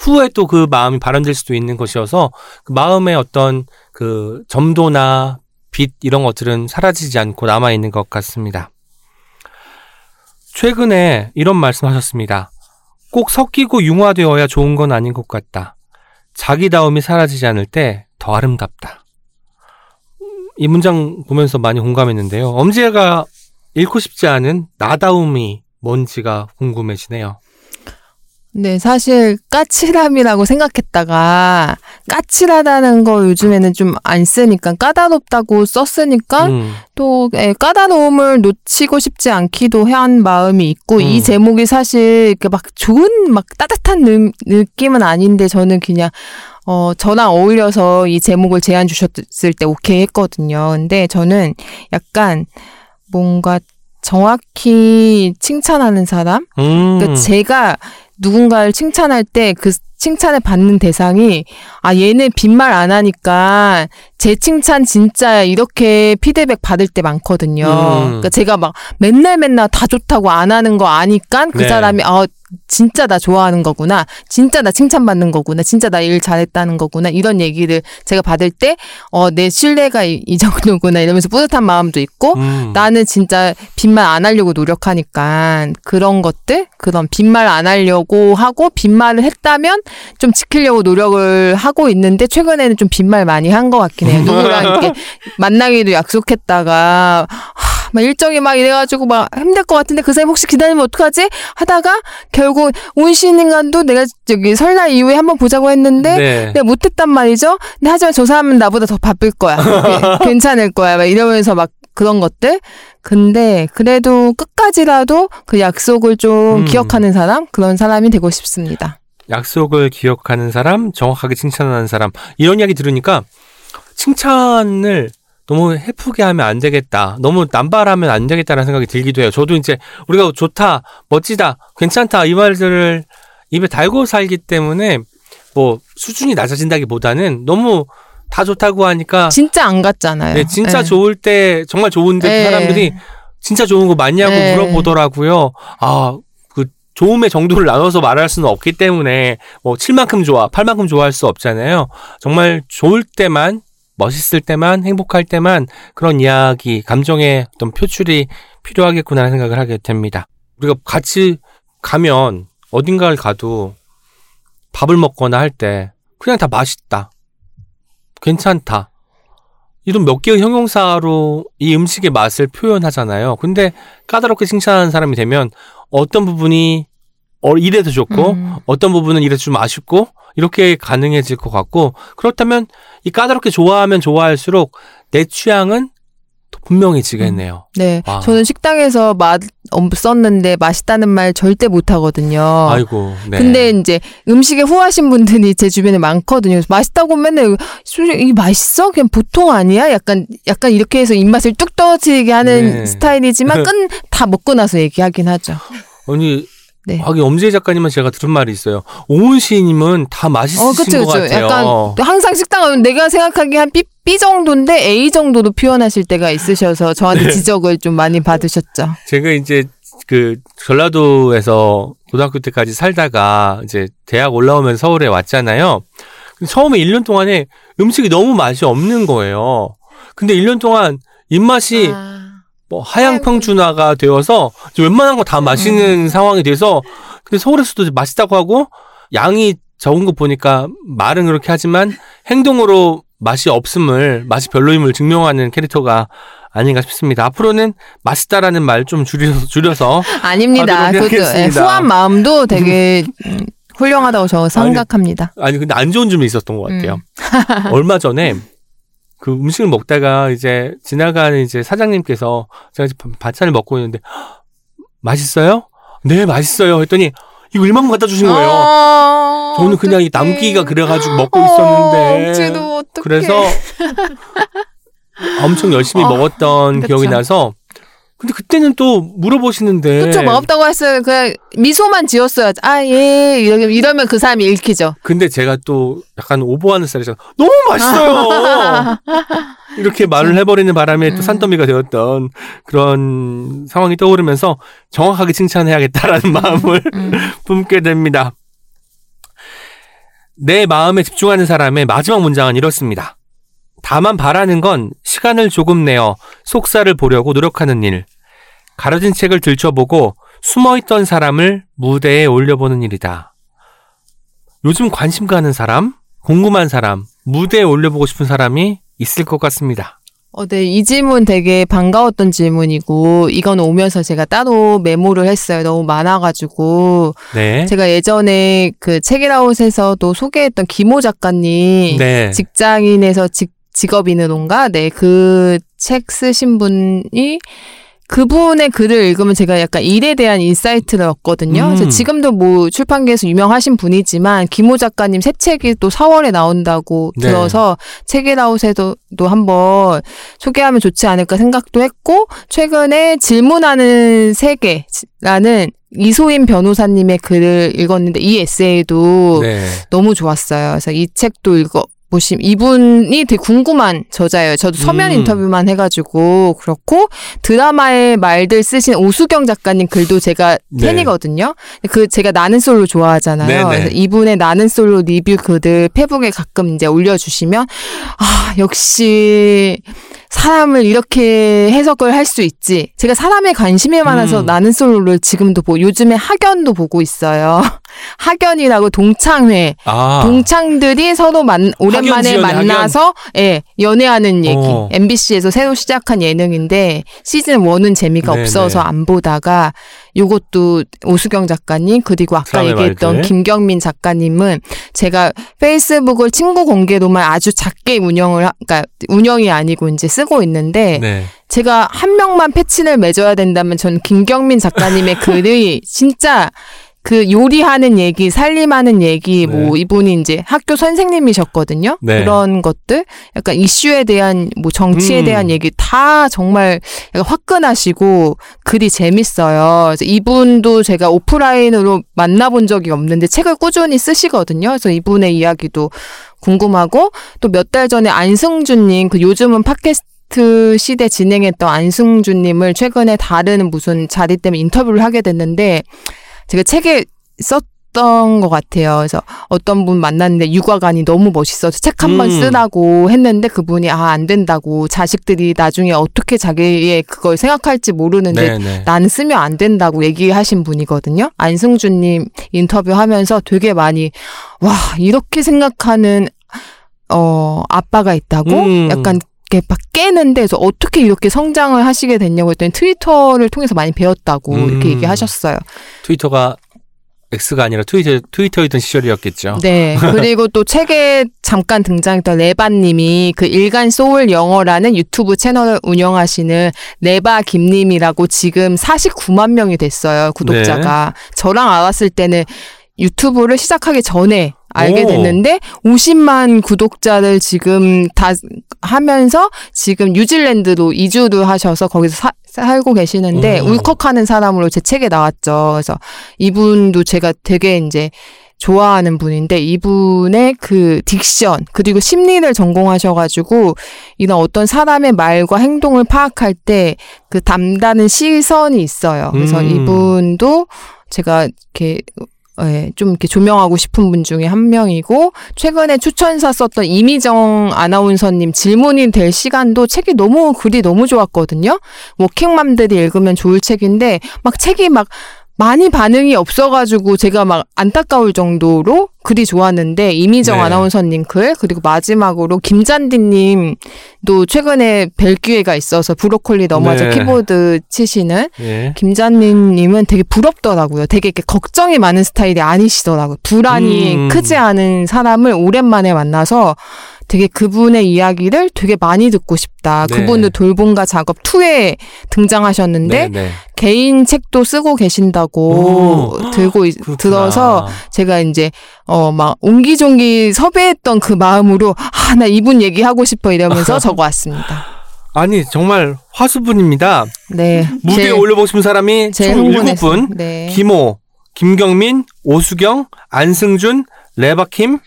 후에 또 그 마음이 발현될 수도 있는 것이어서 그 마음의 어떤 그 점도나 빛 이런 것들은 사라지지 않고 남아 있는 것 같습니다. 최근에 이런 말씀하셨습니다. 꼭 섞이고 융화되어야 좋은 건 아닌 것 같다. 자기다움이 사라지지 않을 때 더 아름답다. 이 문장 보면서 많이 공감했는데요. 엄지가 잃고 싶지 않은 나다움이 뭔지가 궁금해지네요. 네, 사실 까칠함이라고 생각했다가 까칠하다는 거 요즘에는 좀 안 쓰니까 까다롭다고 썼으니까 음, 또 예, 까다로움을 놓치고 싶지 않기도 한 마음이 있고 음. 이 제목이 사실 이렇게 막 좋은 막 따뜻한 느, 느낌은 아닌데 저는 그냥 어 저랑 어울려서 이 제목을 제안 주셨을 때 오케이 했거든요. 근데 저는 약간 뭔가 정확히 칭찬하는 사람 음, 그러니까 제가 누군가를 칭찬할 때 그 칭찬을 받는 대상이 아 얘는 빈말 안 하니까 제 칭찬 진짜 이렇게 피드백 받을 때 많거든요. 음. 그러니까 제가 막 맨날 맨날 다 좋다고 안 하는 거 아니까 그 네. 사람이 아 진짜 나 좋아하는 거구나. 진짜 나 칭찬받는 거구나. 진짜 나 일 잘했다는 거구나. 이런 얘기를 제가 받을 때 어 내 신뢰가 이, 이 정도구나 이러면서 뿌듯한 마음도 있고 음, 나는 진짜 빈말 안 하려고 노력하니까 그런 것들 그런 빈말 안 하려고 하고 빈말을 했다면 좀 지키려고 노력을 하고 있는데 최근에는 좀 빈말 많이 한 것 같긴 해요. [laughs] 누구랑 이렇게 만나기도 약속했다가 하, 막 일정이 막 이래가지고 막 힘들 것 같은데 그 사람 혹시 기다리면 어떡하지 하다가 결국 온신 인간도 내가 저기 설날 이후에 한번 보자고 했는데 네. 내가 못했단 말이죠. 근데 하지만 저 사람은 나보다 더 바쁠 거야. [laughs] 괜- 괜찮을 거야. 막 이러면서 막 그런 것들. 근데 그래도 끝까지라도 그 약속을 좀 음. 기억하는 사람 그런 사람이 되고 싶습니다. 약속을 기억하는 사람, 정확하게 칭찬하는 사람. 이런 이야기 들으니까 칭찬을 너무 해프게 하면 안 되겠다. 너무 남발하면 안 되겠다라는 생각이 들기도 해요. 저도 이제 우리가 좋다, 멋지다, 괜찮다 이 말들을 입에 달고 살기 때문에 뭐 수준이 낮아진다기보다는 너무 다 좋다고 하니까 진짜 안 같잖아요. 네, 진짜 예. 좋을 때 정말 좋은데 그 예. 사람들이 진짜 좋은 거 맞냐고 예. 물어보더라고요. 아, 그 좋음의 정도를 나눠서 말할 수는 없기 때문에 뭐 7만큼 좋아, 8만큼 좋아할 수 없잖아요. 정말 좋을 때만 멋있을 때만 행복할 때만 그런 이야기, 감정의 어떤 표출이 필요하겠구나 생각을 하게 됩니다. 우리가 같이 가면 어딘가를 가도 밥을 먹거나 할 때 그냥 다 맛있다. 괜찮다. 이런 몇 개의 형용사로 이 음식의 맛을 표현하잖아요. 근데 까다롭게 칭찬하는 사람이 되면 어떤 부분이 어, 이래도 좋고 음. 어떤 부분은 이래도 좀 아쉽고 이렇게 가능해질 것 같고 그렇다면 이 까다롭게 좋아하면 좋아할수록 내 취향은 더 분명해지겠네요. 네, 와. 저는 식당에서 맛 없었는데 맛있다는 말 절대 못 하거든요. 아이고. 네. 어. 근데 이제 음식에 후하신 분들이 제 주변에 많거든요. 그래서 맛있다고 맨날 솔직히 이게 맛있어? 그냥 보통 아니야? 약간 약간 이렇게 해서 입맛을 뚝 떨어지게 하는 네. 스타일이지만 [laughs] 끈 다 먹고 나서 얘기하긴 하죠. 아니 네. 하긴 엄지혜 작가님은 제가 들은 말이 있어요. 오은 시인님은 다 맛있으신 어, 그쵸, 것 그쵸. 같아요. 약간 항상 식당 가면 내가 생각하기에 한 B, B 정도인데 A 정도로 표현하실 때가 있으셔서 저한테 [laughs] 네. 지적을 좀 많이 받으셨죠. 제가 이제 그 전라도에서 고등학교 때까지 살다가 이제 대학 올라오면서 서울에 왔잖아요. 처음에 1년 동안에 음식이 너무 맛이 없는 거예요. 근데 1년 동안 입맛이 아. 뭐 하향 평준화가 되어서 웬만한 거 다 마시는 상황이 돼서 근데 서울에서도 맛있다고 하고 양이 적은 거 보니까 말은 그렇게 하지만 행동으로 맛이 없음을 맛이 별로임을 증명하는 캐릭터가 아닌가 싶습니다. 앞으로는 맛있다라는 말 좀 줄여서 줄여서 아닙니다. 후한 마음도 되게 음, 훌륭하다고 저 생각합니다. 아니 근데 안 좋은 점이 있었던 것 같아요. 음. 얼마 전에 [laughs] 그 음식을 먹다가 이제 지나가는 이제 사장님께서 제가 이제 반- 반찬을 먹고 있는데 "헉, 맛있어요? 네 맛있어요. 했더니 이거 일만큼 갖다 주신 거예요. 아, 저는 그냥 이. 남기가 그래가지고 먹고 어, 있었는데 어떡해. 그래서 엄청 열심히 어, 먹었던 그쵸. 기억이 나서 근데 그때는 또 물어보시는데 그쵸 맛없다고 했어요. 그냥 미소만 지었어요. 아 예 이러면 그 사람이 읽히죠. 근데 제가 또 약간 오버하는 스타일이잖아. 너무 맛있어요. [laughs] 이렇게 말을 해버리는 바람에 또 음. 산더미가 되었던 그런 상황이 떠오르면서 정확하게 칭찬해야겠다라는 [laughs] 마음을 음. 품게 됩니다. 내 마음에 집중하는 사람의 마지막 문장은 이렇습니다. 다만 바라는 건 시간을 조금 내어 속살을 보려고 노력하는 일. 가려진 책을 들춰보고 숨어있던 사람을 무대에 올려보는 일이다. 요즘 관심 가는 사람, 궁금한 사람, 무대에 올려보고 싶은 사람이 있을 것 같습니다. 어, 네, 이 질문 되게 반가웠던 질문이고, 이건 오면서 제가 따로 메모를 했어요. 너무 많아가지고. 네. 제가 예전에 그 책읽아웃에서도 소개했던 김호 작가님, 네. 직장인에서 직, 직업인으로인가? 네, 그 책 쓰신 분이 그분의 글을 읽으면 제가 약간 일에 대한 insight를 얻거든요. 음. 그래서 지금도 뭐 출판계에서 유명하신 분이지만 김호 작가님 새 책이 또 4월에 나온다고 네. 들어서 책이라웃에도 또 한번 소개하면 좋지 않을까 생각도 했고 최근에 질문하는 세계라는 이소임 변호사님의 글을 읽었는데 이 에세이도 네. 너무 좋았어요. 그래서 이 책도 읽어 보심 이분이 되게 궁금한 저자예요. 저도 서면 음. 인터뷰만 해가지고 그렇고 드라마의 말들 쓰신 오수경 작가님 글도 제가 네. 팬이거든요. 그 제가 나는 솔로 좋아하잖아요. 네네. 그래서 이분의 나는 솔로 리뷰 글들 페북에 가끔 이제 올려주시면 아 역시 사람을 이렇게 해석을 할 수 있지. 제가 사람에 관심이 많아서 음. 나는 솔로를 지금도 보고 요즘에 학연도 보고 있어요. 학연이라고 동창회 아. 동창들이 서로 만, 오랜만에 학연 만나서 예, 연애하는 얘기. 어. MBC에서 새로 시작한 예능인데 시즌 1은 재미가 네네. 없어서 안 보다가 요것도 오수경 작가님 그리고 아까 얘기했던 말들. 김경민 작가님은 제가 페이스북을 친구 공개로만 아주 작게 운영을 하- 그러니까 운영이 아니고 이제 쓰고 있는데 네. 제가 한 명만 패친을 맺어야 된다면 저는 김경민 작가님의 글이 진짜 그 요리하는 얘기, 살림하는 얘기, 뭐 네. 이분이 이제 학교 선생님이셨거든요. 네. 그런 것들, 약간 이슈에 대한 뭐 정치에 음. 대한 얘기 다 정말 약간 화끈하시고 글이 재밌어요. 그래서 이분도 제가 오프라인으로 만나본 적이 없는데 책을 꾸준히 쓰시거든요. 그래서 이분의 이야기도 궁금하고 또 몇 달 전에 안승준님 그 요즘은 팟캐스트 시대 진행했던 안승준님을 최근에 다른 무슨 자리 때문에 인터뷰를 하게 됐는데 제가 책에 썼 던 것 같아요. 그래서 어떤 분 만났는데 육아관이 너무 멋있어서 책 한 번 음. 쓰라고 했는데 그분이 아 안 된다고 자식들이 나중에 어떻게 자기의 그걸 생각할지 모르는데 네, 네. 난 쓰면 안 된다고 얘기하신 분이거든요. 안승준님 인터뷰하면서 되게 많이 와 이렇게 생각하는 어 아빠가 있다고 음. 약간 이렇게 막 깨는데 그래서 어떻게 이렇게 성장을 하시게 됐냐고 했더니 트위터를 통해서 많이 배웠다고 음. 이렇게 얘기하셨어요. 트위터가 X가 아니라 트위터 트위터이던 시절이었겠죠. 네. [laughs] 그리고 또 책에 잠깐 등장했던 레바님이 그 일간 소울 영어라는 유튜브 채널을 운영하시는 레바 김님이라고 지금 49만 명이 됐어요. 구독자가. 네. 저랑 알았을 때는 유튜브를 시작하기 전에 알게 오. 됐는데 50만 구독자를 지금 다 하면서 지금 뉴질랜드로 이주를 하셔서 거기서 사- 살고 계시는데 음. 울컥하는 사람으로 제 책에 나왔죠. 그래서 이분도 제가 되게 이제 좋아하는 분인데 이분의 그 딕션 그리고 심리를 전공하셔가지고 이런 어떤 사람의 말과 행동을 파악할 때 그 담다는 시선이 있어요. 그래서 음. 이분도 제가 이렇게 예, 좀 이렇게 조명하고 싶은 분 중에 한 명이고 최근에 추천사 썼던 임희정 아나운서님 질문이 될 시간도 책이 너무 글이 너무 좋았거든요. 워킹맘들이 읽으면 좋을 책인데 막 책이 막 많이 반응이 없어가지고 제가 막 안타까울 정도로 글이 좋았는데 임희정 네. 아나운서님 글 그리고 마지막으로 김잔디님도 최근에 뵐 기회가 있어서 브로콜리 너마저 네. 키보드 치시는 예. 김잔디님은 되게 부럽더라고요. 되게 이렇게 걱정이 많은 스타일이 아니시더라고요. 불안이 음. 크지 않은 사람을 오랜만에 만나서 되게 그분의 이야기를 되게 많이 듣고 싶다. 네. 그분도 돌봄과 작업 2에 등장하셨는데 네, 네. 개인 책도 쓰고 계신다고 오. 들고 있-. 들어서 제가 이제 어 막 옹기종기 섭외했던 그 마음으로 아 나 이분 얘기하고 싶어 이러면서 [laughs] 적어 왔습니다. 아니 정말 화수분입니다. 네. 무대에 올려보고 싶은 사람이 총 흥분했어요. 7분. 네. 김호, 김경민, 오수경, 안승준, 레바킴,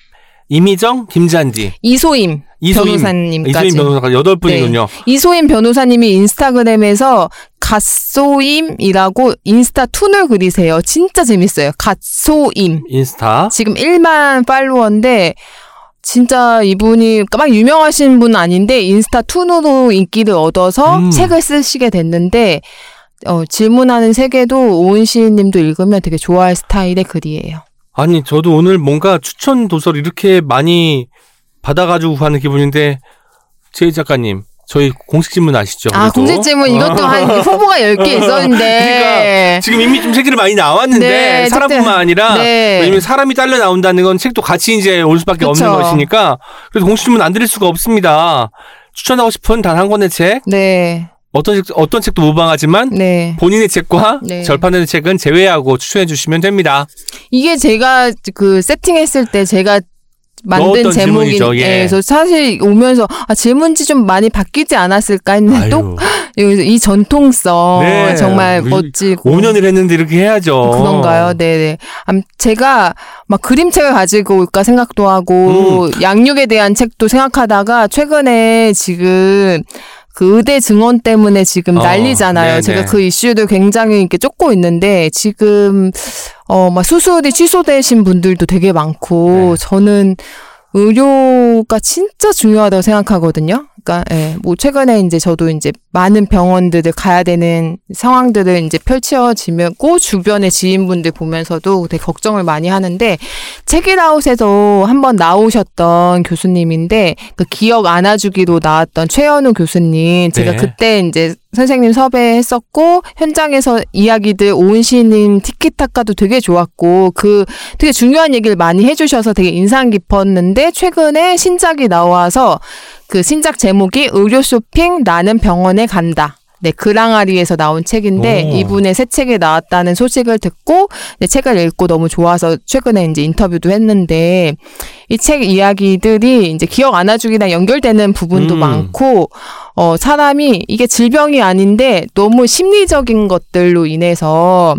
임희정, 김잔디, 이소임 이소임, 변호사님까지. 이소임 변호사가 여덟 분이군요. 이소임 변호사님이 인스타그램에서 갓소임이라고 인스타툰을 그리세요. 진짜 재밌어요. 갓소임. 인스타. 지금 1만 팔로워인데 진짜 이분이 막 유명하신 분은 아닌데 인스타툰으로 인기를 얻어서 음. 책을 쓰시게 됐는데 어, 질문하는 세계도 오은 시인님도 읽으면 되게 좋아할 스타일의 글이에요. 아니, 저도 오늘 뭔가 추천 도서를 이렇게 많이 받아가지고 가는 기분인데, 제이 작가님, 저희 공식 질문 아시죠? 아 그래도? 공식 질문 이것도 한 후보가 10개 있었는데 [laughs] 그러니까 지금 이미 좀 책들이 많이 나왔는데 네, 사람뿐만 책들. 아니라 네. 왜냐면 사람이 딸려 나온다는 건 책도 같이 이제 올 수밖에 그쵸. 없는 것이니까 그래서 공식 질문 안 드릴 수가 없습니다. 추천하고 싶은 단 한 권의 책 네, 어떤 책 어떤 책도 무방하지만 네. 본인의 책과 네. 절판되는 책은 제외하고 추천해 주시면 됩니다. 이게 제가 그 세팅했을 때 제가 만든 제목이 질문이죠, 예. 그래서 사실 오면서 아 질문지 좀 많이 바뀌지 않았을까 했는데 또 [laughs] 이 전통성 네, 정말 멋지고 5년을 했는데 이렇게 해야죠. 그런가요? 네네. 암, 제가 막 그림책을 가지고 올까 생각도 하고 음. 양육에 대한 책도 생각하다가 최근에 지금 그 의대 증언 때문에 지금 어, 난리잖아요. 네네. 제가 그 이슈도 굉장히 이렇게 쫓고 있는데 지금 어막 수술이 취소되신 분들도 되게 많고 네. 저는 의료가 진짜 중요하다고 생각하거든요. 그러니까 예, 뭐 최근에 이제 저도 이제 많은 병원들을 가야 되는 상황들을 이제 펼쳐지고 주변의 지인분들 보면서도 되게 걱정을 많이 하는데 책이라웃에서 한번 나오셨던 교수님인데 그 기억 안아주기로 나왔던 최현우 교수님 제가 네. 그때 이제 선생님 섭외했었고 현장에서 이야기들 오은 시인 티키타카도 되게 좋았고 그 되게 중요한 얘기를 많이 해주셔서 되게 인상 깊었는데 최근에 신작이 나와서 그 신작 제목이 의료 쇼핑 나는 병원에 간다. 네, 그랑아리에서 나온 책인데 오. 이분의 새 책이 나왔다는 소식을 듣고 네, 책을 읽고 너무 좋아서 최근에 이제 인터뷰도 했는데 이 책 이야기들이 이제 기억 안아주기랑 연결되는 부분도 음. 많고 어 사람이 이게 질병이 아닌데 너무 심리적인 것들로 인해서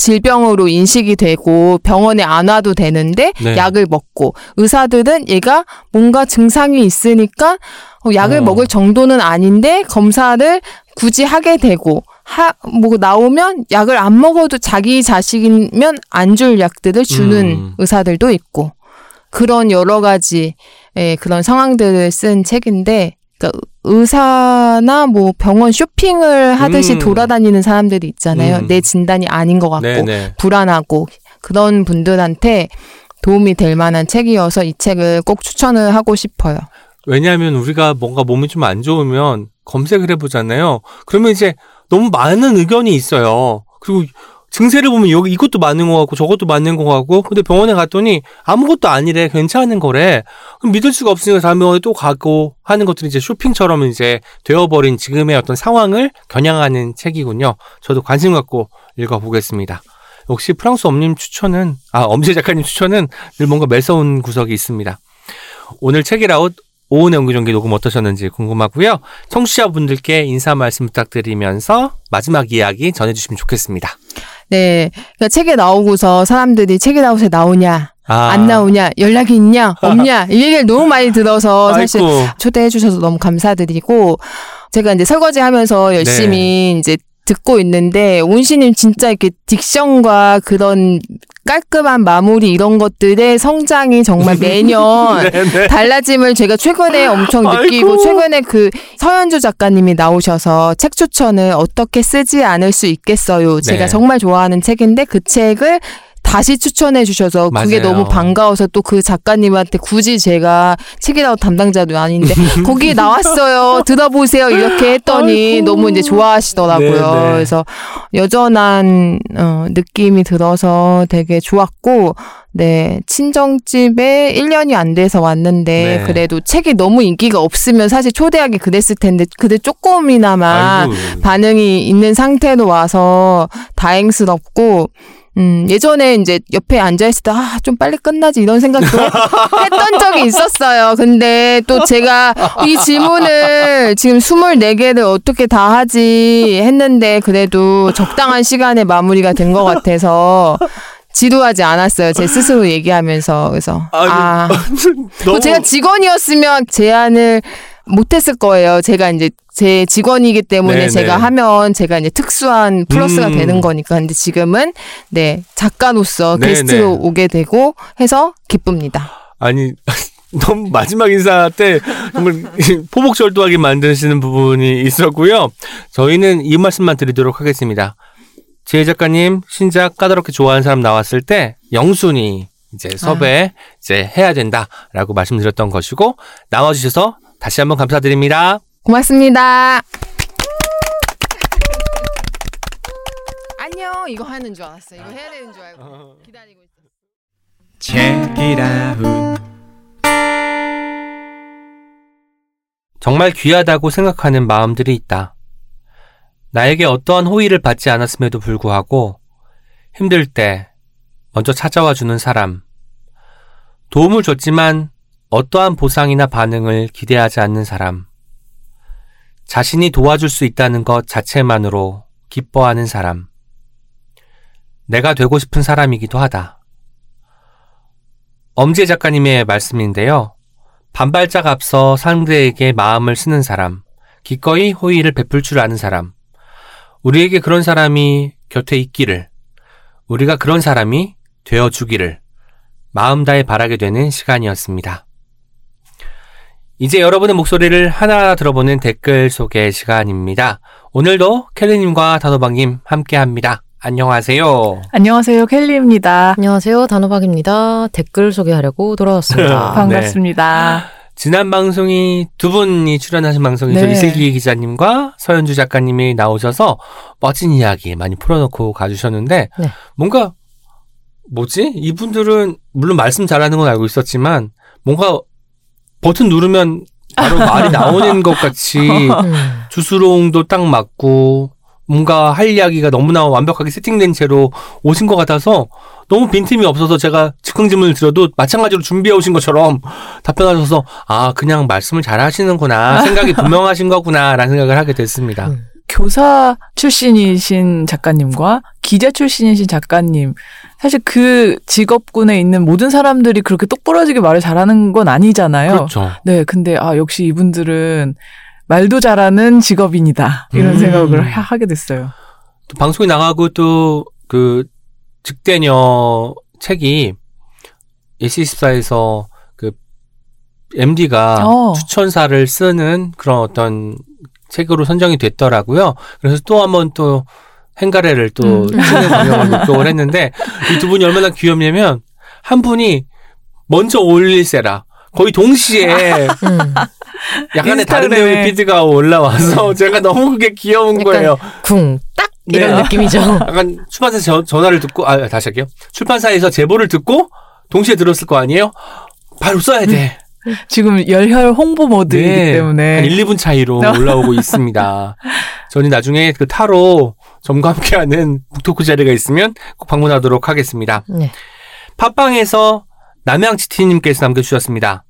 질병으로 인식이 되고 병원에 안 와도 되는데 네. 약을 먹고 의사들은 얘가 뭔가 증상이 있으니까 어, 약을 어. 먹을 정도는 아닌데 검사를 굳이 하게 되고 하, 뭐 나오면 약을 안 먹어도 자기 자식이면 안 줄 약들을 주는 음. 의사들도 있고 그런 여러 가지 예, 그런 상황들을 쓴 책인데 그러니까 의사나 뭐 병원 쇼핑을 하듯이 음. 돌아다니는 사람들이 있잖아요. 음. 내 진단이 아닌 것 같고 네네. 불안하고 그런 분들한테 도움이 될 만한 책이어서 이 책을 꼭 추천을 하고 싶어요. 왜냐하면 우리가 뭔가 몸이 좀 안 좋으면 검색을 해보잖아요. 그러면 이제 너무 많은 의견이 있어요. 그리고 증세를 보면 여기 이것도 맞는 거 같고 저것도 맞는 거 같고 근데 병원에 갔더니 아무것도 아니래. 괜찮은 거래. 그럼 믿을 수가 없으니까 병원에 또 가고 하는 것들이 이제 쇼핑처럼 이제 되어버린 지금의 어떤 상황을 겨냥하는 책이군요. 저도 관심 갖고 읽어보겠습니다. 역시 프랑스 엄님 추천은 아 엄지 작가님 추천은 늘 뭔가 매서운 구석이 있습니다. 오늘 책이라웃 오은의 옹기종기 녹음 어떠셨는지 궁금하고요. 청취자분들께 인사 말씀 부탁드리면서 마지막 이야기 전해주시면 좋겠습니다. 네. 그러니까 책에 나오고서 사람들이 책에 나오세 나오냐, 아, 안 나오냐, 연락이 있냐, 없냐, [laughs] 이 얘기를 너무 많이 들어서 사실 아이고. 초대해 주셔서 너무 감사드리고 제가 이제 설거지 하면서 열심히 네. 이제 듣고 있는데 온씨님 진짜 이렇게 딕션과 그런 깔끔한 마무리 이런 것들의 성장이 정말 [laughs] 매년 네네. 달라짐을 제가 최근에 엄청 느끼고 아이고. 최근에 그 서현주 작가님이 나오셔서 책 추천을 어떻게 쓰지 않을 수 있겠어요. 제가 네. 정말 좋아하는 책인데 그 책을 다시 추천해 주셔서 그게 맞아요. 너무 반가워서 또 그 작가님한테 굳이 제가 책이라고 담당자도 아닌데 [laughs] 거기 나왔어요 들어보세요 이렇게 했더니 아이고. 너무 이제 좋아하시더라고요 네네. 그래서 여전한 어, 느낌이 들어서 되게 좋았고 네 친정집에 1년이 안 돼서 왔는데 네. 그래도 책이 너무 인기가 없으면 사실 초대하기 그랬을 텐데 그래 조금이나마 아이고. 반응이 있는 상태로 와서 다행스럽고 음, 예전에 이제 옆에 앉아있을 때, 아, 좀 빨리 끝나지, 이런 생각도 [laughs] 했 던 적이 있었어요. 근데 또 제가 이 질문을 지금 24개를 어떻게 다 하지 했는데, 그래도 적당한 시간에 마무리가 된 것 같아서, 지루하지 않았어요. 제 스스로 얘기하면서. 그래서, 아이고. 아, 또 [laughs] 제가 직원이었으면 제안을 못했을 거예요. 제가 이제 제 직원이기 때문에 네네. 제가 하면 제가 이제 특수한 플러스가 음. 되는 거니까. 근데 지금은 네 작가로서 네네. 게스트로 오게 되고 해서 기쁩니다. 아니 [laughs] 너무 마지막 인사 때 정말 [laughs] 포복절도하게 만드시는 부분이 있었고요. 저희는 이 말씀만 드리도록 하겠습니다. 지혜 작가님 신작 까다롭게 좋아하는 사람 나왔을 때 영순이 이제 섭외 이제 해야 된다라고 말씀드렸던 것이고 나와주셔서 다시 한번 감사드립니다. 고맙습니다. [laughs] 안녕 이거 하는 줄 알았어. 이거 해야 되는 줄 알고 기다리고 있어. Check it out. 정말 귀하다고 생각하는 마음들이 있다. 나에게 어떠한 호의를 받지 않았음에도 불구하고 힘들 때 먼저 찾아와 주는 사람. 도움을 줬지만 어떠한 보상이나 반응을 기대하지 않는 사람. 자신이 도와줄 수 있다는 것 자체만으로 기뻐하는 사람. 내가 되고 싶은 사람이기도 하다. 엄지혜 작가님의 말씀인데요. 반발짝 앞서 상대에게 마음을 쓰는 사람, 기꺼이 호의를 베풀 줄 아는 사람, 우리에게 그런 사람이 곁에 있기를, 우리가 그런 사람이 되어 주기를 마음 다해 바라게 되는 시간이었습니다. 이제 여러분의 목소리를 하나 들어보는 댓글 소개 시간입니다. 오늘도 켈리님과 단호박님 함께 합니다. 안녕하세요. 안녕하세요, 켈리입니다. 안녕하세요. 단호박입니다. 댓글 소개하려고 돌아왔습니다. [laughs] 반갑습니다. 지난 방송이 두 분이 출연하신 방송이죠. 네. 이슬기 기자님과 서현주 작가님이 나오셔서 멋진 이야기 많이 풀어놓고 가주셨는데 네. 뭔가 뭐지? 이분들은 물론 말씀 잘하는 건 알고 있었지만 뭔가 버튼 누르면 바로 말이 나오는 것 같이 [laughs] 음. 주스롱도 딱 맞고 뭔가 할 이야기가 너무나 완벽하게 세팅된 채로 오신 것 같아서 너무 빈틈이 없어서 제가 즉흥 질문을 드려도 마찬가지로 준비해 오신 것처럼 답변하셔서 아 그냥 말씀을 잘 하시는구나 생각이 분명하신 거구나라는 생각을 하게 됐습니다. 음. 교사 출신이신 작가님과 기자 출신이신 작가님. 사실 그 직업군에 있는 모든 사람들이 그렇게 똑부러지게 말을 잘하는 건 아니잖아요. 그렇죠. 네, 근데 아, 역시 이분들은 말도 잘하는 직업인이다. 이런 음. 생각을 하- 하게 됐어요. 또 방송이 나가고 또 그 직대녀 책이 예시24에서 그 MD가 어. 추천사를 쓰는 그런 어떤 책으로 선정이 됐더라고요. 그래서 또 한번 또 행가래를 또 음. 쓰는 방향을 목적을 했는데 이 두 분이 얼마나 귀엽냐면 한 분이 먼저 올릴세라 거의 동시에 [laughs] 음. 약간의 다른. 내용의 피드가 올라와서 제가 너무 그게 귀여운 거예요. 쿵, 딱! 이런 네. 느낌이죠. [laughs] 약간 출판사에서 전- 전화를 듣고 아 다시 할게요. 출판사에서 제보를 듣고 동시에 들었을 거 아니에요? 바로 써야 돼. 지금 열혈 홍보 모드이기 네. 때문에. 한 1, 2분 차이로 [laughs] 올라오고 있습니다. 저는 나중에 그 타로 점과 함께하는 북토크 자리가 있으면 꼭 방문하도록 하겠습니다. 네. 팟빵에서 남양치티님께서 남겨주셨습니다.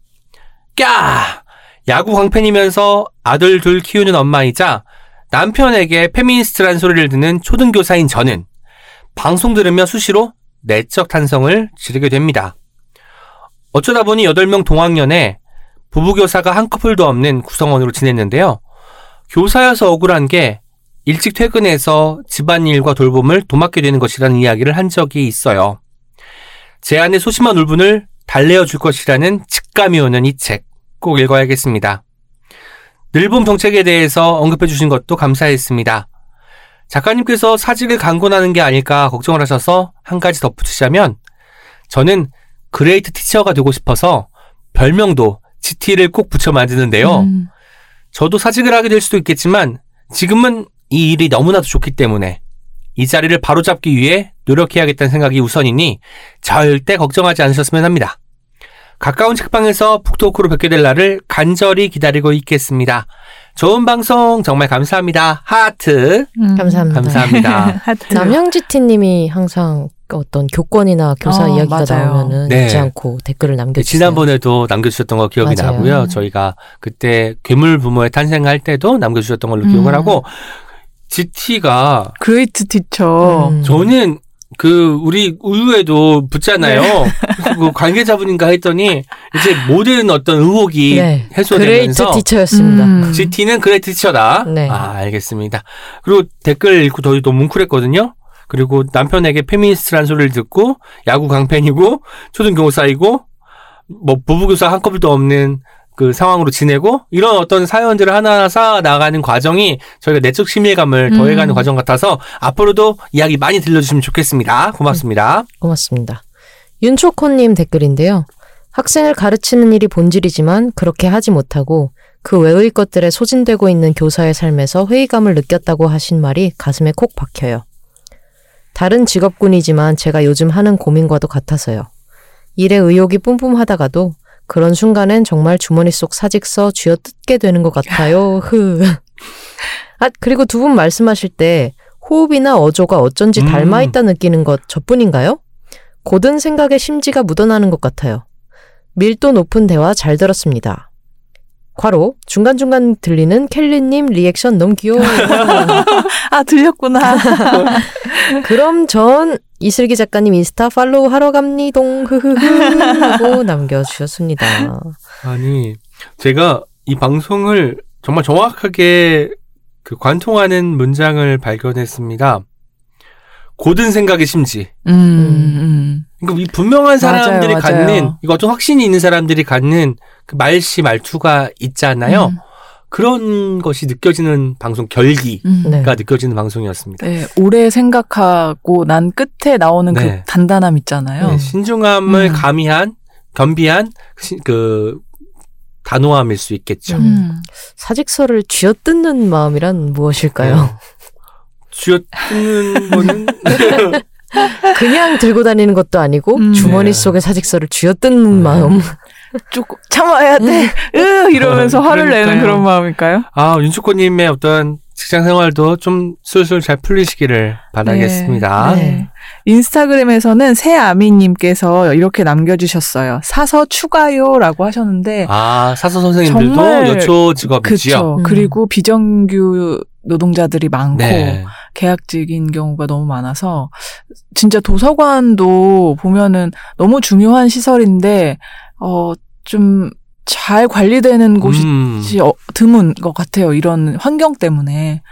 까! 야구 광팬이면서 아들 둘 키우는 엄마이자 남편에게 페미니스트란 소리를 듣는 초등교사인 저는 방송 들으며 수시로 내적 탄성을 지르게 됩니다. 어쩌다 보니 8명 동학년에 부부교사가 한 커플도 없는 구성원으로 지냈는데요. 교사여서 억울한 게 일찍 퇴근해서 집안일과 돌봄을 도맡게 되는 것이라는 이야기를 한 적이 있어요. 제 안의 소심한 울분을 달래어 줄 것이라는 직감이 오는 이 책 꼭 읽어야겠습니다. 늘봄 정책에 대해서 언급해 주신 것도 감사했습니다. 작가님께서 사직을 강권하는 게 아닐까 걱정을 하셔서 한 가지 덧붙이자면 저는 great teacher가 되고 싶어서 별명도 GT를 꼭 붙여 만드는데요. 음. 저도 사직을 하게 될 수도 있겠지만 지금은 이 일이 너무나도 좋기 때문에 이 자리를 바로잡기 위해 노력해야겠다는 생각이 우선이니 절대 걱정하지 않으셨으면 합니다. 가까운 책방에서 북토크로 뵙게 될 날을 간절히 기다리고 있겠습니다. 좋은 방송 정말 감사합니다. 하트 음. 감사합니다. 감사합니다. [laughs] 하트. 남영지티 님이 항상 어떤 교권이나 교사 어, 이야기가 맞아요. 나오면은 네. 잊지 않고 댓글을 남겨주세요. 지난번에도 남겨주셨던 거 기억이 맞아요. 나고요. 저희가 그때 괴물 부모의 탄생할 때도 남겨주셨던 걸로 기억을 음. 하고 GT가 Great teacher. 음. 저는 그 우리 우유에도 붙잖아요. 그 관계자분인가 했더니 이제 모든 어떤 의혹이 네. great 해소되면서 teacher였습니다. 음. GT는 great teacher다. 네. 아 알겠습니다. 그리고 댓글 읽고 저희 너무 뭉클했거든요. 그리고 남편에게 페미니스트란 소리를 듣고 야구 광팬이고 초등교사이고 뭐 부부교사 한꺼풀도 없는 그 상황으로 지내고 이런 어떤 사연들을 하나하나 쌓아 나가는 과정이 저희가 내적 친밀감을 음. 더해가는 과정 같아서 앞으로도 이야기 많이 들려주시면 좋겠습니다. 고맙습니다. 고맙습니다. 윤초코님 댓글인데요. 학생을 가르치는 일이 본질이지만 그렇게 하지 못하고 그 외의 것들에 소진되고 있는 교사의 삶에서 회의감을 느꼈다고 하신 말이 가슴에 콕 박혀요. 다른 직업군이지만 제가 요즘 하는 고민과도 같아서요. 일에 의욕이 뿜뿜하다가도 그런 순간엔 정말 주머니 속 사직서 쥐어뜯게 되는 것 같아요. [laughs] 흐. 아, 그리고 두 분 말씀하실 때 호흡이나 어조가 어쩐지 음. 닮아있다 느끼는 것 저뿐인가요? 고든 생각에 심지가 묻어나는 것 같아요. 밀도 높은 대화 잘 들었습니다. 괄호 중간중간 들리는 켈리님 리액션 너무 귀여워요. [laughs] 아 들렸구나. [laughs] 그럼 전 이슬기 작가님 인스타 팔로우 하러 갑니동 흐흐흐 하고 [laughs] 남겨주셨습니다. 아니 제가 이 방송을 정말 정확하게 그 관통하는 문장을 발견했습니다. 고든 생각의 심지. 음, 음. 그러니까 이 분명한 사람들이 맞아요, 맞아요. 갖는 이거 어떤 확신이 있는 사람들이 갖는 그 말씨 말투가 있잖아요. 음. 그런 것이 느껴지는 방송 결기가 음. 네. 느껴지는 방송이었습니다. 네, 오래 생각하고 난 끝에 나오는 네. 그 단단함 있잖아요. 네, 신중함을 음. 가미한 겸비한 시- 그 단호함일 수 있겠죠. 음. 음. 사직서를 쥐어뜯는 마음이란 무엇일까요? 네. 쥐어뜯는 거는 [laughs] 그냥 들고 다니는 것도 아니고 음. 주머니 네. 속에 사직서를 쥐어뜯는 네. 마음. 조금 참아야 돼. 으 이러면서 화를 내는 그러니까요. 그런 마음일까요? 아 윤축호님의 어떤 직장 생활도 좀 술술 잘 풀리시기를 바라겠습니다. 네. 인스타그램에서는 새아미님께서 이렇게 남겨주셨어요. 사서 추가요라고 하셨는데 아 사서 선생님들도 여초 직업이지요. 그쵸. 음. 그리고 비정규 노동자들이 많고 네. 계약직인 경우가 너무 많아서 진짜 도서관도 보면은 너무 중요한 시설인데 어좀 잘 관리되는 곳이 음. 어, 드문 것 같아요. 이런 환경 때문에.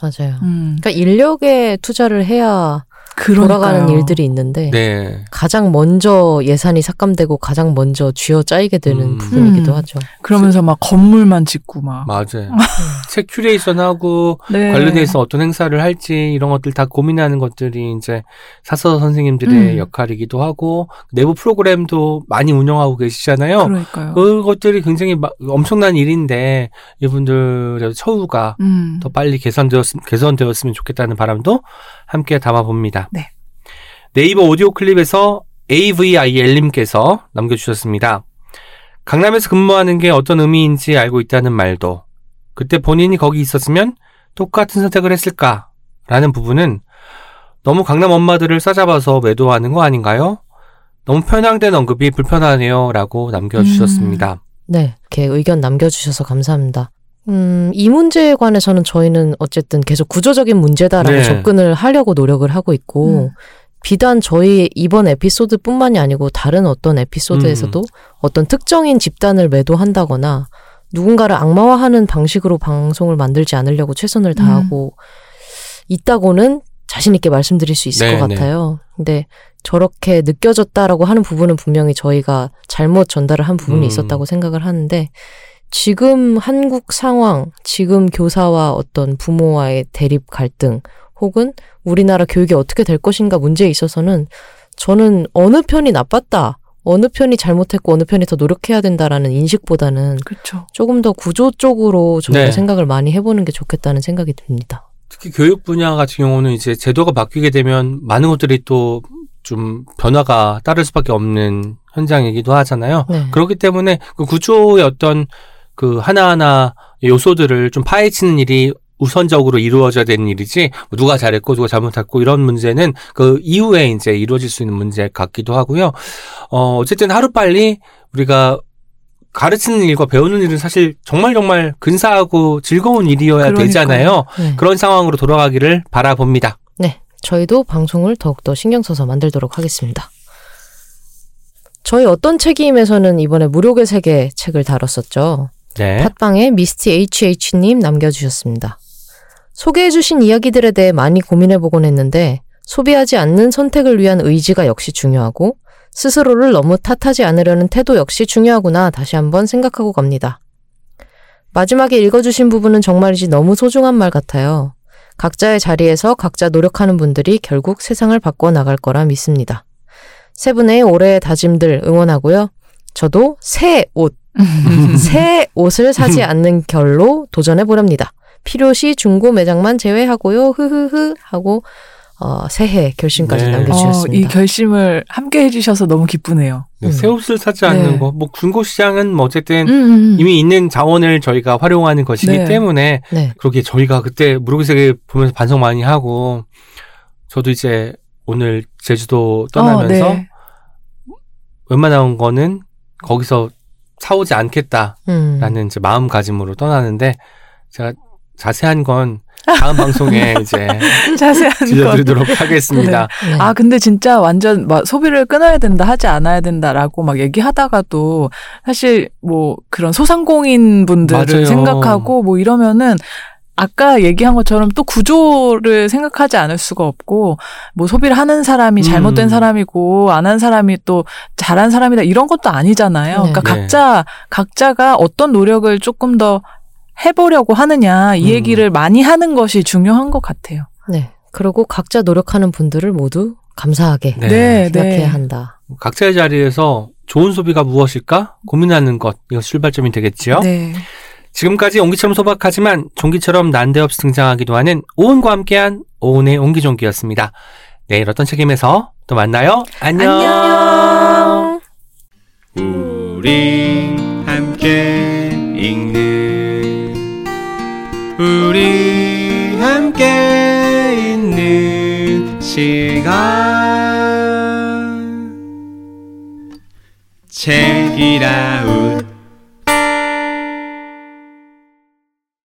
맞아요. 음, 그러니까 인력에 투자를 해야 그러니까요. 돌아가는 일들이 있는데 네. 가장 먼저 예산이 삭감되고 가장 먼저 쥐어 짜이게 되는 음. 부분이기도 음. 하죠. 그러면서 막 건물만 짓고 막. 맞아요. [laughs] 책 큐레이션하고 네. 관련해서 어떤 행사를 할지 이런 것들 다 고민하는 것들이 이제 사서 선생님들의 음. 역할이기도 하고 내부 프로그램도 많이 운영하고 계시잖아요. 그러니까요. 그것들이 굉장히 마- 엄청난 일인데 이분들의 처우가 음. 더 빨리 개선되었, 개선되었으면 좋겠다는 바람도 함께 담아봅니다. 네. 네이버 오디오 클립에서 AVIL님께서 남겨주셨습니다. 강남에서 근무하는 게 어떤 의미인지 알고 있다는 말도 그때 본인이 거기 있었으면 똑같은 선택을 했을까? 라는 부분은 너무 강남 엄마들을 싸잡아서 매도하는 거 아닌가요? 너무 편향된 언급이 불편하네요. 라고 남겨주셨습니다. 네, 이렇게 의견 남겨주셔서 감사합니다. 음, 이 문제에 관해서는 저희는 어쨌든 계속 구조적인 문제다라고 네. 접근을 하려고 노력을 하고 있고, 음. 비단 저희 이번 에피소드뿐만이 아니고 다른 어떤 에피소드에서도 음. 어떤 특정인 집단을 매도한다거나 누군가를 악마화하는 방식으로 방송을 만들지 않으려고 최선을 다하고 있다고는 자신 있게 말씀드릴 수 있을 네, 것 네. 같아요. 근데 저렇게 느껴졌다라고 하는 부분은 분명히 저희가 잘못 전달을 한 부분이 음. 있었다고 생각을 하는데 지금 한국 상황, 지금 교사와 어떤 부모와의 대립 갈등 혹은 우리나라 교육이 어떻게 될 것인가 문제에 있어서는 저는 어느 편이 나빴다, 어느 편이 잘못했고 어느 편이 더 노력해야 된다라는 인식보다는 그렇죠. 조금 더 구조 쪽으로 저희가 네. 생각을 많이 해보는 게 좋겠다는 생각이 듭니다. 특히 교육 분야 같은 경우는 이제 제도가 바뀌게 되면 많은 것들이 또 좀 변화가 따를 수밖에 없는 현장이기도 하잖아요. 네. 그렇기 때문에 그 구조의 어떤 그 하나하나 요소들을 좀 파헤치는 일이 우선적으로 이루어져야 되는 일이지 뭐 누가 잘했고 누가 잘못했고 이런 문제는 그 이후에 이제 이루어질 수 있는 문제 같기도 하고요. 어 어쨌든 하루 빨리 우리가 가르치는 일과 배우는 일은 사실 정말 정말 근사하고 즐거운 일이어야 그러니까요. 되잖아요. 네. 그런 상황으로 돌아가기를 바라봅니다. 네, 저희도 방송을 더욱더 신경 써서 만들도록 하겠습니다. 저희 어떤 책임에서는 이번에 무료의 세계 책을 다뤘었죠. 네. 팟빵에 미스티 HH님 남겨주셨습니다. 소개해주신 이야기들에 대해 많이 고민해보곤 했는데 소비하지 않는 선택을 위한 의지가 역시 중요하고 스스로를 너무 탓하지 않으려는 태도 역시 중요하구나 다시 한번 생각하고 갑니다. 마지막에 읽어주신 부분은 정말이지 너무 소중한 말 같아요. 각자의 자리에서 각자 노력하는 분들이 결국 세상을 바꿔 나갈 거라 믿습니다. 세 분의 올해의 다짐들 응원하고요. 저도 새 옷, 새 옷을 사지 않는 결로 도전해 보렵니다. 필요시 중고 매장만 제외하고요. 흐흐흐 하고 어, 새해 결심까지 네. 어, 남겨주셨습니다. 이 결심을 함께 해주셔서 너무 기쁘네요. 네, 음. 새 옷을 사지 않는 네. 거. 뭐 중고 시장은 뭐 어쨌든 음, 음. 이미 있는 자원을 저희가 활용하는 것이기 네. 때문에 네. 그러게 저희가 그때 무르기세계 보면서 반성 많이 하고 저도 이제 오늘 제주도 떠나면서 어, 네. 웬만한 거는 거기서 사오지 않겠다라는 음. 이제 마음가짐으로 떠나는데 제가 자세한 건 다음 방송에 [laughs] 이제 자세한 건. 들려드리도록 [laughs] 하겠습니다. 네. 아, 근데 진짜 완전 막 소비를 끊어야 된다, 하지 않아야 된다라고 막 얘기하다가도 사실 뭐 그런 소상공인 분들을 맞아요. 생각하고 뭐 이러면은 아까 얘기한 것처럼 또 구조를 생각하지 않을 수가 없고 뭐 소비를 하는 사람이 잘못된 음. 사람이고 안 한 사람이 또 잘한 사람이다 이런 것도 아니잖아요. 네. 그러니까 네. 각자 각자가 어떤 노력을 조금 더 해보려고 하느냐 이 음. 얘기를 많이 하는 것이 중요한 것 같아요. 네. 그리고 각자 노력하는 분들을 모두 감사하게 네. 네, 생각해야 네. 한다. 각자의 자리에서 좋은 소비가 무엇일까 고민하는 것 이거 출발점이 되겠지요. 네. 지금까지 옹기처럼 소박하지만 종기처럼 난데없이 등장하기도 하는 오은과 함께한 오은의 옹기종기였습니다. 내일 어떤 책임에서 또 만나요. 안녕. 안녕. 우리 함께 읽는 우리 함께 있는 시간 책이라운